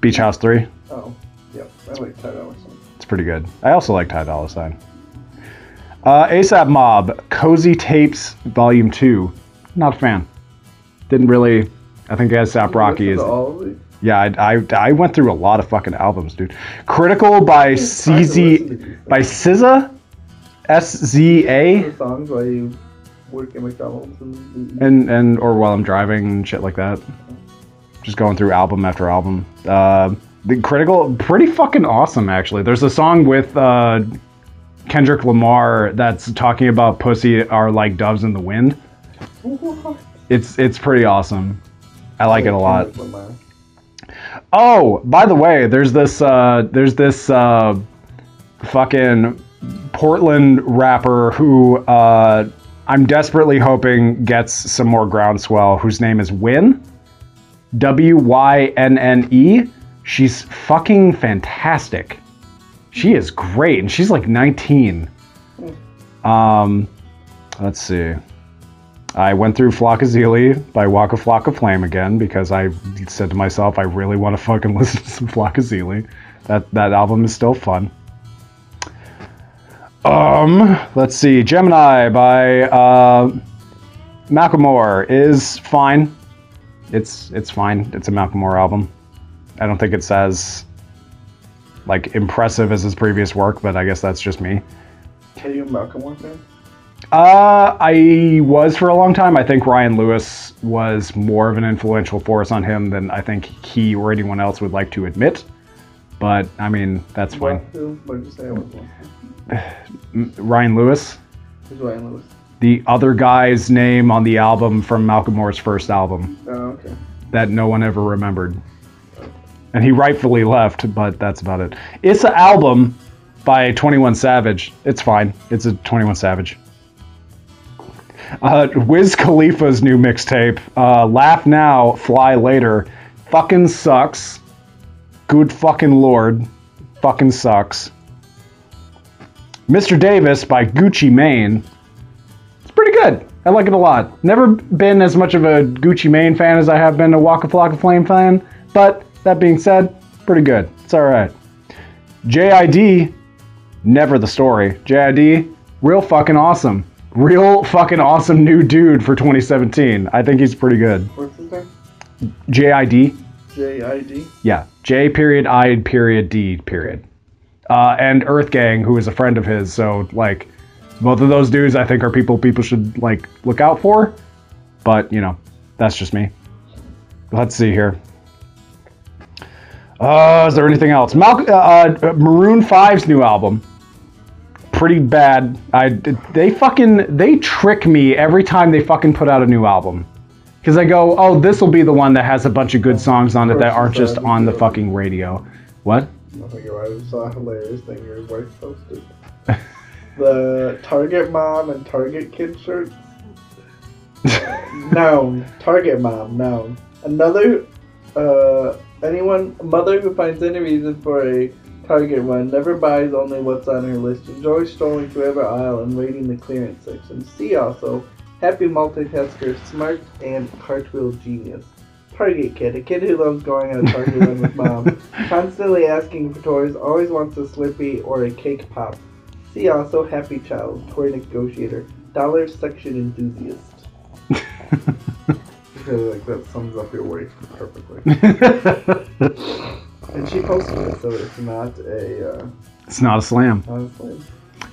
Beach House Three. Oh. Yep. I like Ty Dolla Sign. It's pretty good. I also like Ty Dolla Sign. Uh, ASAP Mob, Cozy Tapes, Volume 2. Not a fan. Didn't really. I think ASAP Rocky is. to all of these? Yeah, I, I, I went through a lot of fucking albums, dude. Critical by It's hard to listen to SZA. By SZA? S Z A? Songs while you work at McDonald's and, And, and, or while I'm driving and shit like that. Just going through album after album. Uh, the Critical, pretty fucking awesome, actually. There's a song with uh, Kendrick Lamar that's talking about pussy are like doves in the wind. What? It's it's pretty awesome. I like it a lot. Oh, by the way, there's this uh, there's this uh, fucking Portland rapper who uh, I'm desperately hoping gets some more groundswell. Whose name is Wynne, W Y N N E. She's fucking fantastic. She is great, and she's like 19. Um, let's see. I went through Flockaveli by Waka Flocka Flame again because I said to myself, I really want to fucking listen to some Flockaveli. That that album is still fun. Um, let's see, Gemini by uh, Macklemore is fine. It's it's fine. It's a Macklemore album. I don't think it's as like impressive as his previous work, but I guess that's just me. Are you a Macklemore fan? Uh, I was for a long time. I think Ryan Lewis was more of an influential force on him than I think he or anyone else would like to admit. But I mean, that's What? fine. Who? What did you say? I was one. M- Ryan Lewis, Who's Ryan Lewis? the other guy's name on the album from Macklemore's first album Oh, okay. that no one ever remembered. And he rightfully left, but that's about it. It's an album by 21 Savage. It's fine. It's a 21 Savage. Uh, Wiz Khalifa's new mixtape, uh, Laugh Now, Fly Later, fucking sucks. Good fucking lord. Fucking sucks. Mr. Davis by Gucci Mane. It's pretty good. I like it a lot. Never been as much of a Gucci Mane fan as I have been a Waka Flocka Flame fan, but that being said, pretty good. It's alright. JID, never the story. JID, real fucking awesome. Real fucking awesome new dude for 2017. I think he's pretty good. What's his name? JID, J I D. yeah, J period I period D period. Uh, and Earth Gang, who is a friend of his. So like, both of those dudes, I think, are people people should like look out for. But you know, that's just me. Let's see here. Uh, is there anything else? Mal- uh, uh, Maroon 5's new album. Pretty bad. I they fucking they trick me every time they fucking put out a new album. Because I go, oh, this will be the one that has a bunch of good songs on it that aren't just on the fucking radio. What? About it. I saw a hilarious thing your wife posted. the Target mom and Target kid shirts. noun. Target mom. Noun. Another. Uh, anyone mother who finds any reason for a Target run never buys only what's on her list. Enjoys strolling through every aisle and raiding the clearance section. See also happy multitasker, smart and cartwheel genius. Target kid, a kid who loves going on a Target run with mom, constantly asking for toys, always wants a Slurpee or a cake pop. See also happy child, toy negotiator, dollar section enthusiast. I feel like that sums up your wife perfectly. And she posted it, so it's not a uh, it's not a slam. not a slam.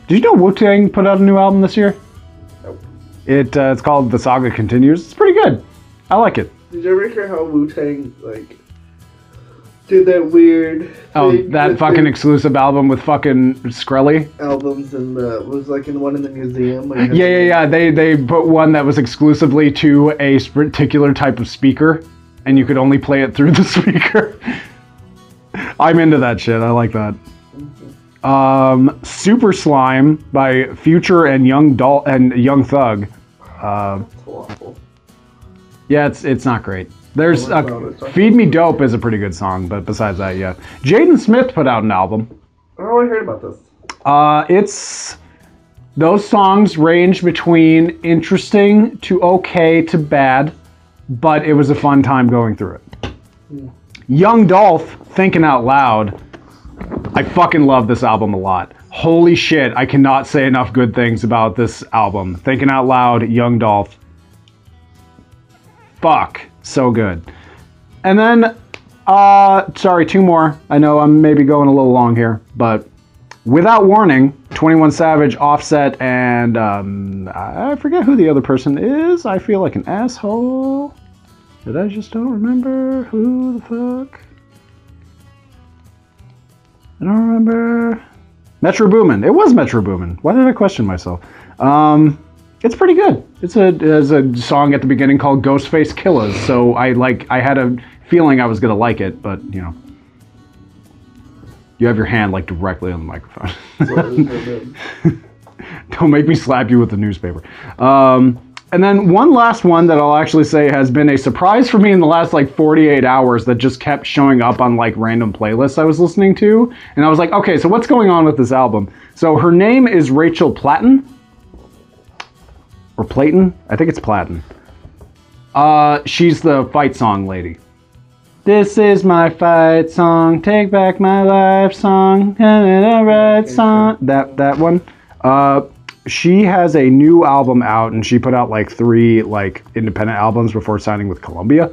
Did you know Wu Tang put out a new album this year? Nope. It uh, it's called The Saga Continues. It's pretty good. I like it. Did you ever hear how Wu Tang like did that weird? Oh, that fucking exclusive album with fucking Shkreli. albums and the was like in one in the museum. Yeah, yeah, yeah. They they put one that was exclusively to a particular type of speaker, and you could only play it through the speaker. I'm into that shit. I like that. Um, Super Slime by Future and Young Dal and Young Thug. Uh. Yeah, it's it's not great. There's What about it? uh, Feed Me Dope is a pretty good song, but besides that, yeah. Jaden Smith put out an album. Oh, I heard about this. Uh, it's those songs range between interesting to okay to bad, but it was a fun time going through it. Young Dolph, thinking out loud. I fucking love this album a lot. Holy shit, I cannot say enough good things about this album. Thinking out loud, Young Dolph. Fuck, so good. And then, uh, sorry, two more. I know I'm maybe going a little long here, but Without Warning, 21 Savage, Offset, and um, I forget who the other person is. I feel like an asshole. But I just don't remember who the fuck. I don't remember. Metro Boomin. It was Metro Boomin. Why did I question myself? Um, it's pretty good. It's a there's a song at the beginning called Ghostface Killers. So I like I had a feeling I was gonna like it, but you know. You have your hand like directly on the microphone. Don't make me slap you with the newspaper. Um, and then one last one that I'll actually say has been a surprise for me in the last like 48 hours that just kept showing up on like random playlists I was listening to. And I was like, okay, so what's going on with this album? So her name is Rachel Platten. Or Platon? I think it's Platten. Uh, she's the fight song lady. This is my fight song, take back my life song, and a right song. That that one. Uh, she has a new album out, and she put out like three like independent albums before signing with Columbia.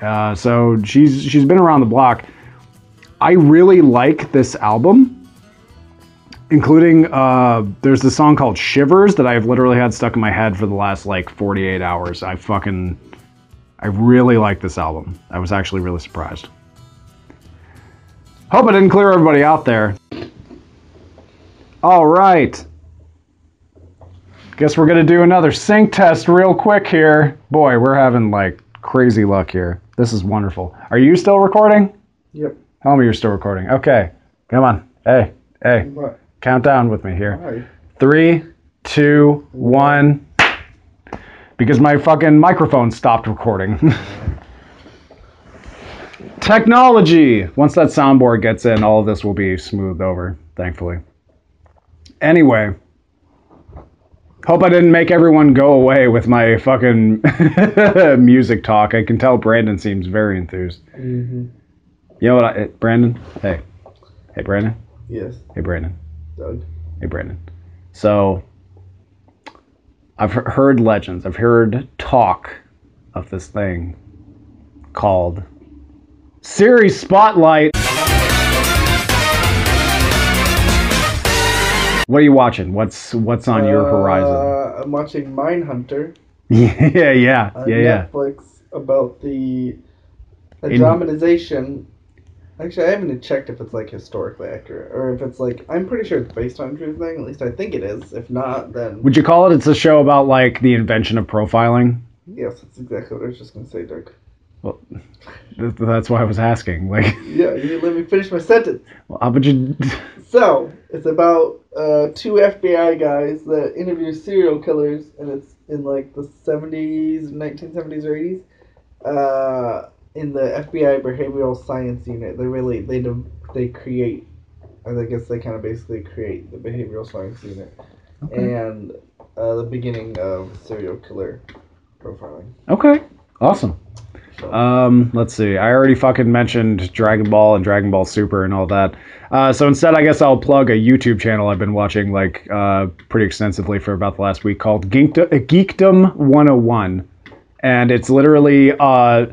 Uh, so she's she's been around the block. I really like this album, including uh, there's this song called Shivers that I've literally had stuck in my head for the last like 48 hours. I fucking I really like this album. I was actually really surprised. Hope I didn't clear everybody out there. All right. Guess we're gonna do another sync test real quick here. Boy, we're having like crazy luck here. This is wonderful. Are you still recording? Yep. Tell me you're still recording. Okay. Come on. Hey, hey. What? Count down with me here. Why? Three, two, one. Because my fucking microphone stopped recording. Technology. Once that soundboard gets in, all of this will be smoothed over, thankfully. Anyway. Hope I didn't make everyone go away with my fucking music talk. I can tell Brandon seems very enthused. Mm-hmm. You know what, I, Brandon? Hey. Hey, Brandon. Yes, Hey, Brandon. Doug. Hey, Brandon. So, I've heard legends. I've heard talk of this thing called Siri Spotlight. What are you watching? What's what's on your horizon? Uh, I'm watching Mindhunter yeah, yeah, yeah, yeah. Netflix about the, dramatization. Actually, I haven't checked if it's like historically accurate or if it's like I'm pretty sure it's based on true thing. At least I think it is. If not, then Would you call it? It's a show about like the invention of profiling. yes, that's exactly what I was just gonna say, Doug. Th- That's why I was asking. Like, Yeah, you let me finish my sentence. well, how would you? So it's about uh, two FBI guys that interview serial killers, and it's in like the seventies, nineteen seventies or eighties. Uh, in the FBI behavioral science unit, they really they do, they create. I guess they kind of basically create the behavioral science unit, and uh, the beginning of serial killer profiling. Okay, awesome. So, Um, let's see. I already fucking mentioned Dragon Ball and Dragon Ball Super and all that. Uh, so instead, I guess I'll plug a YouTube channel I've been watching like uh, pretty extensively for about the last week called Geekdom, Geekdom 101, and it's literally uh,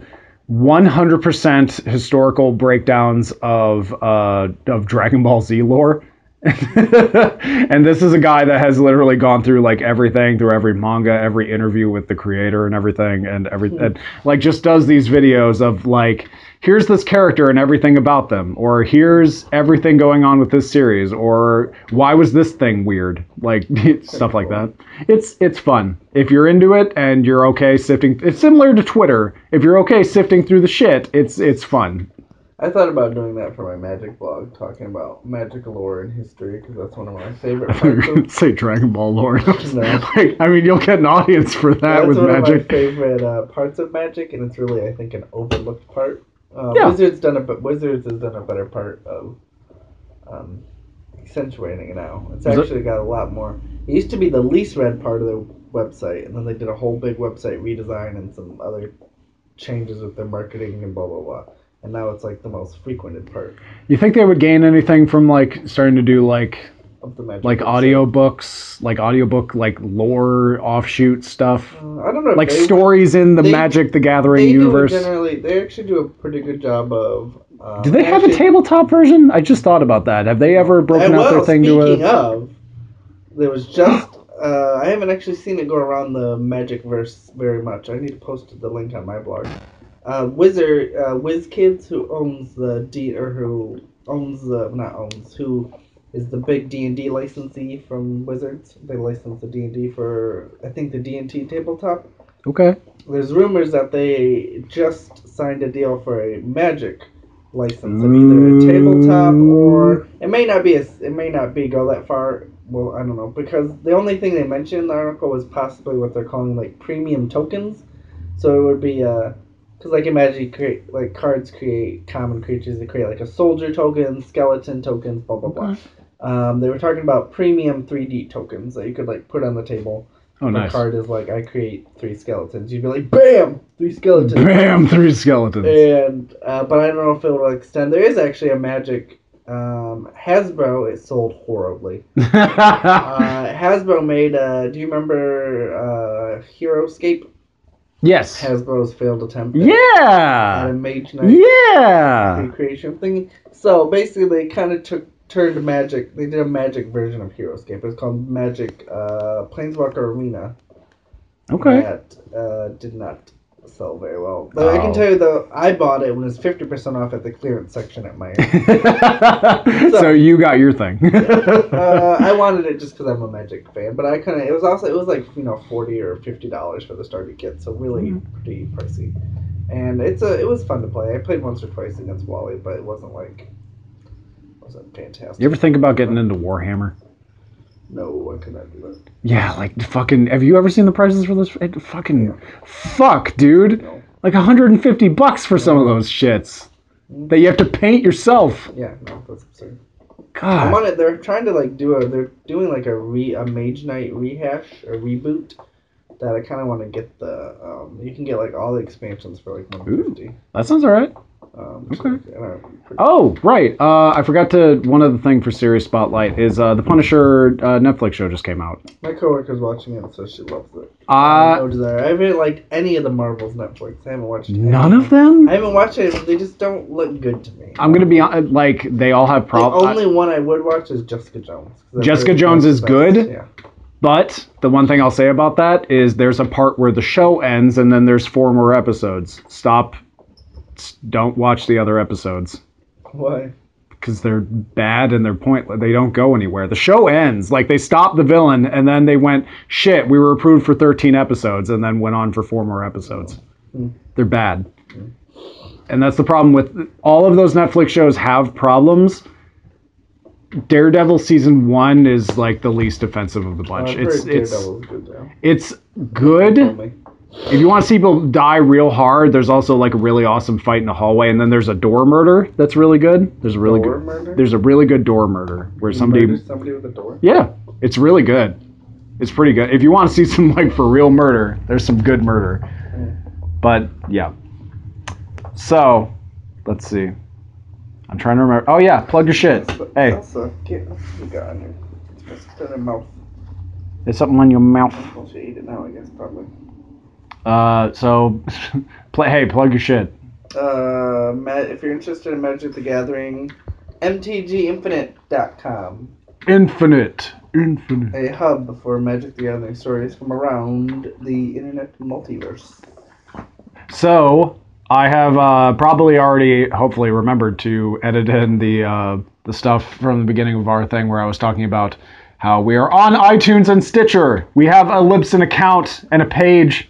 100% historical breakdowns of uh, of Dragon Ball Z lore. and this is a guy that has literally gone through like everything through every manga every interview with the creator and everything and every and, like just does these videos of like here's this character and everything about them or here's everything going on with this series or why was this thing weird like stuff like that it's it's fun if you're into it and you're okay sifting it's similar to twitter if you're okay sifting through the shit it's it's fun I thought about doing that for my magic blog, talking about magic lore and history, because that's one of my favorite You're parts gonna say Dragon Ball lore. No. like, I mean, you'll get an audience for that That's with one of my magic. favorite uh, parts of Magic, and it's really, I think, an overlooked part. Uh, Yeah. Wizards done a but Wizards has done a better part of um, accentuating it now. It's Is it- actually got a lot more. It used to be the least read part of the website, and then they did a whole big website redesign and some other changes with their marketing and blah blah blah. And now it's like the most frequented part You think they would gain anything from like starting to do like of the Magic. like audiobooks, like audiobook like lore offshoot stuff, Uh, I don't know. like they- stories in the they- Magic the Gathering They universe. do generally. They actually do a pretty good job of. Uh, Do they have a tabletop version? I just thought about that. Have they ever broken out their thing to a? of, there was just. Uh, I haven't actually seen it go around the Magic verse very much. I need to post the link on my blog. Uh, Wizard, uh, WizKids, who owns the D or who owns the not owns who is the big D and D licensee from Wizards. They license the D and D for I think the D and T tabletop. Okay. There's rumors that they just signed a deal for a Magic license of either a tabletop or it may not be a, it may not be go that far. Well, I don't know because the only thing they mentioned in the article was possibly what they're calling like premium tokens. So it would be uh because like imagine you create like cards create common creatures. They create like a soldier token, skeleton tokens, blah blah blah. Um, they were talking about premium 3D tokens that you could like put on the table. Oh, nice. the nice. card is like I create three skeletons. You'd be like, bam, three skeletons. Bam! Three skeletons. And uh, but I don't know if it will extend. There is actually a magic Um, Hasbro, it sold horribly. Uh, Hasbro made, uh, do you remember uh, HeroScape? yes. Hasbro's failed attempt at, at Yeah. a Mage Knight Yeah. recreation thing. So basically, they kind of took turned Magic. They did a Magic version of HeroScape. It's called Magic uh, Planeswalker Arena. Okay. That uh, did not sell very well. But I Oh. can tell you though, I bought it when it was fifty percent off at the clearance section at my. so you got your thing. uh, I wanted it just because I'm a Magic fan, but I kind of it was also it was like you know forty or fifty dollars for the starter kit, so really pretty pricey. And it's a it was fun to play. I played once or twice against Wally, but it wasn't like wasn't fantastic. you ever think about getting into Warhammer? No, I could not do that. Yeah, like fucking. Have you ever seen the prices for this? It, fucking, fuck, dude. No. Like 150 bucks for some of those shits that you have to paint yourself. Yeah, no, that's absurd. God, I'm on it. They're trying to like do a. They're doing like a re a Mage Knight rehash or reboot. That I kind of want to get the. Um, you can get like all the expansions for like 150. That sounds alright. Um, Okay. so, I don't know, Oh, right. Uh, I forgot to. One other thing for Serious Spotlight is uh, the Punisher uh, Netflix show just came out. My coworker's watching it, so she loves it. I Uh, have no desire. I haven't liked any of the Marvels Netflix. I haven't watched. none any. of them. I haven't watched it. They just don't look good to me. I'm gonna be like they all have problems. The only one I would watch is Jessica Jones. Jessica Jones is good? Yeah. But the one thing I'll say about that is there's a part where the show ends and then there's four more episodes. Stop. Don't watch the other episodes Why? because they're bad and they're pointless. They don't go anywhere. The show ends like they stopped the villain and then they went shit. We were approved for 13 episodes and then went on for four more episodes. Hmm. They're bad. And that's the problem with all of those Netflix shows have problems. Daredevil season one is like the least offensive of the bunch. It's it's good it's good. If you want to see people die real hard, there's also like a really awesome fight in the hallway, and then there's a door murder that's really good. There's a really Door good. murder? There's a really good door murder where somebody. Somebody with a door. Yeah, it's really good. It's pretty good. If you want to see some like for real murder, there's some good murder. Hmm. But yeah. So, let's see. I'm trying to remember. Oh yeah, plug your shit. Hey, Also, get what you got on your. Just put it in mouth. there's something on your mouth. Well, she ate it now, I guess probably. Uh, so, play. Hey, plug your shit. Uh, if you're interested in Magic the Gathering, MTGInfinite.com, Infinite. Infinite. a hub for Magic the Gathering stories from around the internet multiverse. So I have uh, probably already, hopefully, remembered to edit in the uh, the stuff from the beginning of our thing where I was talking about how we are on iTunes and Stitcher. We have a Libsyn account and a page,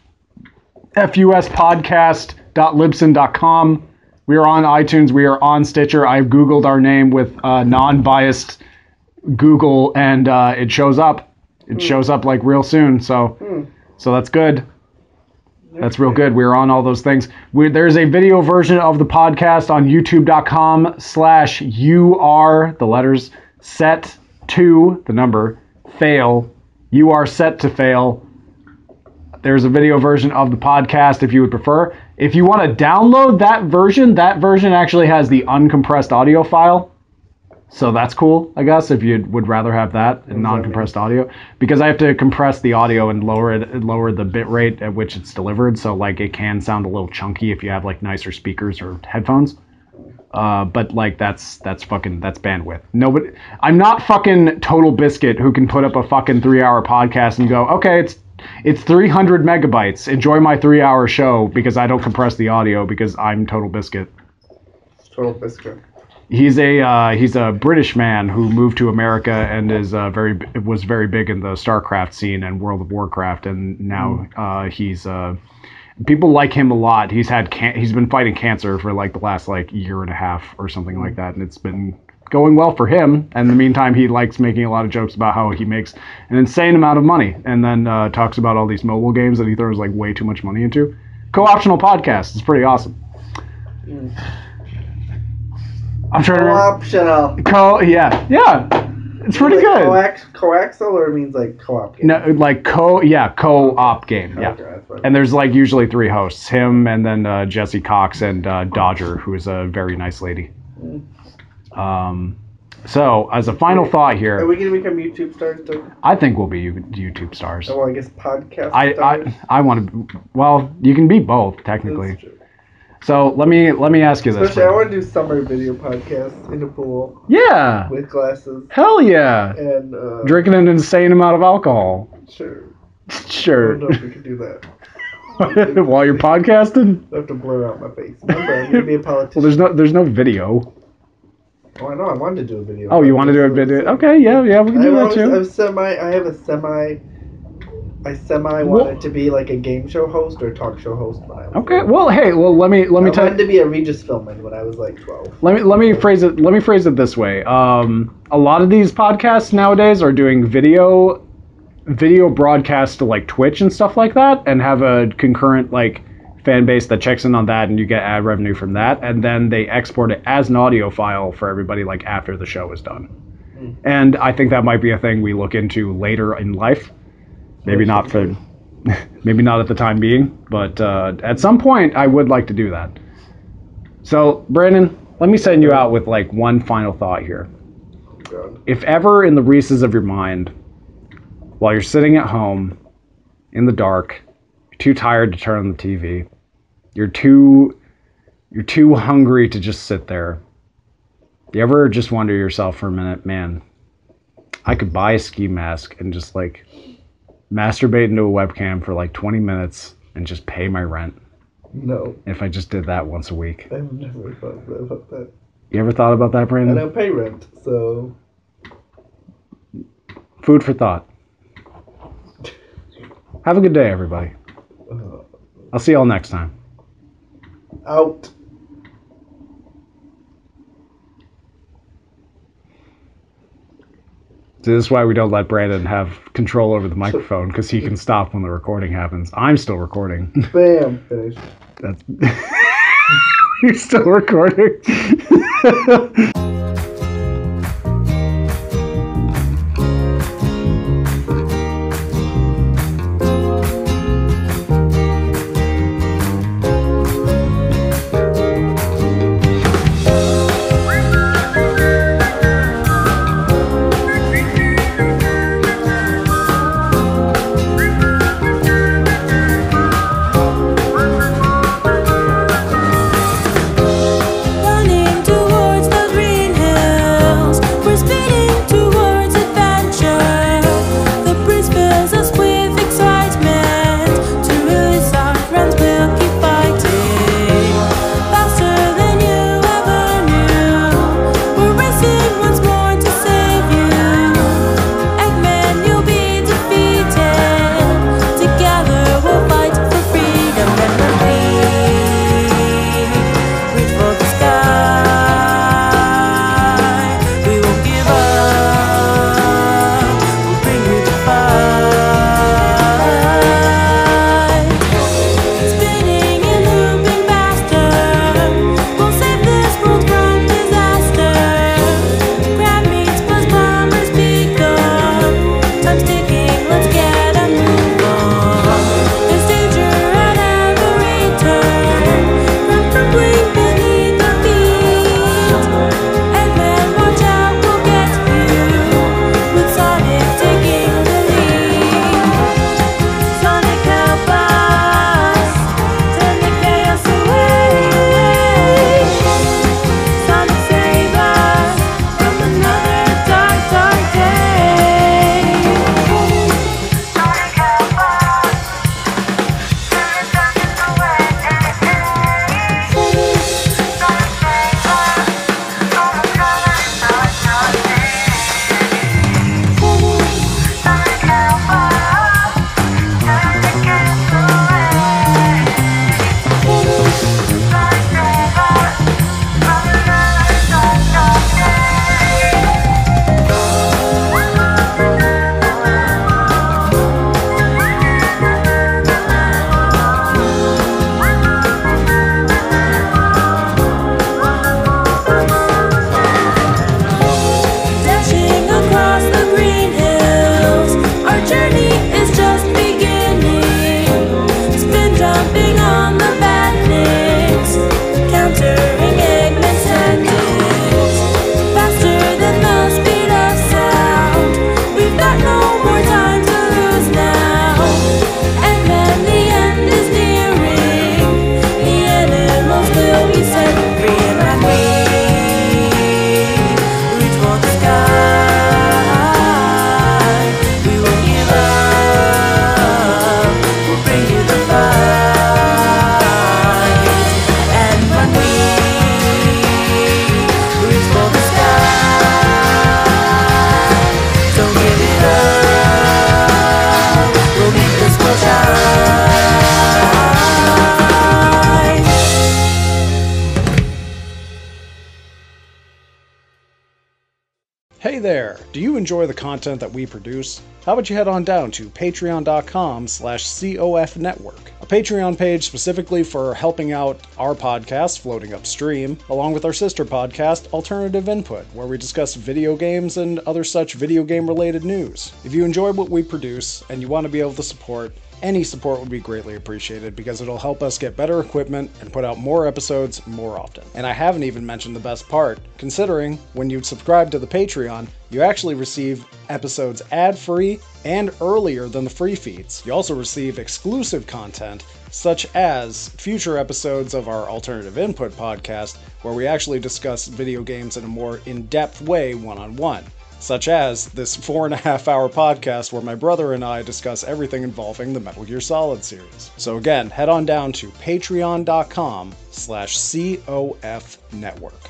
fuspodcast.libsyn.com. We are on iTunes. We are on Stitcher. I've Googled our name with uh, non-biased Google, and uh, it shows up. It shows up like real soon. So, Hmm. so that's good. That's real good. We're on all those things. we there's a video version of the podcast on youtube.com slash you are the letters set to the number fail. You are set to fail. There's a video version of the podcast if you would prefer. If you want to download that version, that version actually has the uncompressed audio file. So that's cool, I guess, if you would rather have that and non-compressed audio, because I have to compress the audio and lower it, lower the bit rate at which it's delivered. So like it can sound a little chunky if you have like nicer speakers or headphones. Uh, but like that's that's fucking that's bandwidth. Nobody, I'm not fucking Total Biscuit who can put up a fucking three hour podcast and go, okay, it's it's 300 megabytes. Enjoy my three hour show because I don't compress the audio because I'm Total Biscuit. Total biscuit. He's a uh, he's a British man who moved to America and is uh, very was very big in the StarCraft scene and World of Warcraft, and now uh, he's uh, people like him a lot. He's had can- he's been fighting cancer for like the last like year and a half or something like that, and it's been going well for him. And in the meantime, he likes making a lot of jokes about how he makes an insane amount of money, and then uh, talks about all these mobile games that he throws like way too much money into. Co-optional podcast. It's pretty awesome. I'm trying to remember. Optional. Co yeah yeah, it's pretty like good. Coax- coaxial or it means like co-op. game? No, like co yeah co-op game yeah. Okay, And there's like usually three hosts, him and then uh, Jesse Cox and uh, Dodger, who is a very nice lady. Um, so, as a final thought here, Are we gonna become YouTube stars? I think we'll be YouTube stars. Oh, well, I guess podcast I, stars. I, I want to. Well, you can be both technically. So let me let me ask you this. Especially, I want to do summer video podcasts in a pool Yeah. with glasses Hell yeah. and uh, Drinking an insane amount of alcohol. Sure. Sure. I don't know if we can do that. While you're podcasting. I have to blur out my face. Remember, I'm gonna be a politician. Well, there's no there's no video. Oh, I know. I wanted to do a video. Oh, you want to do a video? Okay, yeah, yeah, we can do that too. I'm semi. I have a semi. I semi wanted to be like a game show host or talk show host when I was. Okay. Well, hey, well, let me let me I tell wanted to be a Regis Philbin when I was like 12. let me let me phrase it let me phrase it this way. Um, a lot of these podcasts nowadays are doing video video broadcasts to like Twitch and stuff like that, and have a concurrent like fan base that checks in on that, and you get ad revenue from that, and then they export it as an audio file for everybody like after the show is done. Hmm. And I think that might be a thing we look into later in life. Maybe not for, maybe not at the time being, but uh, at some point I would like to do that. So, Brandon, let me send you out with like one final thought here. If ever in the recesses of your mind, while you're sitting at home in the dark, too tired to turn on the TV, you're too you're too hungry to just sit there. You ever just wonder yourself for a minute, man, I could buy a ski mask and just like masturbate into a webcam for like 20 minutes and just pay my rent No, if I just did that once a week. I've never thought about that. You ever thought about that, I Brandon? don't pay rent, so Food for thought. Have a good day, everybody. I'll see y'all next time. out. This is why we don't let Brandon have control over the microphone because he can stop when the recording happens. I'm still recording. Bam, finished. That's you're still recording. content that we produce, how about you head on down to patreon.com slash COF network, a Patreon page specifically for helping out our podcast floating upstream, along with our sister podcast, Alternative Input, where we discuss video games and other such video game related news. If you enjoy what we produce and you want to be able to support, any support would be greatly appreciated because it'll help us get better equipment and put out more episodes more often. And I haven't even mentioned the best part, considering when you subscribe to the Patreon, you actually receive episodes ad free and earlier than the free feeds. You also receive exclusive content, such as future episodes of our Alternative Input podcast, where we actually discuss video games in a more in depth way one on one such as this four and a half hour podcast where my brother and I discuss everything involving the Metal Gear Solid series. So again, head on down to patreon.com slash COF network.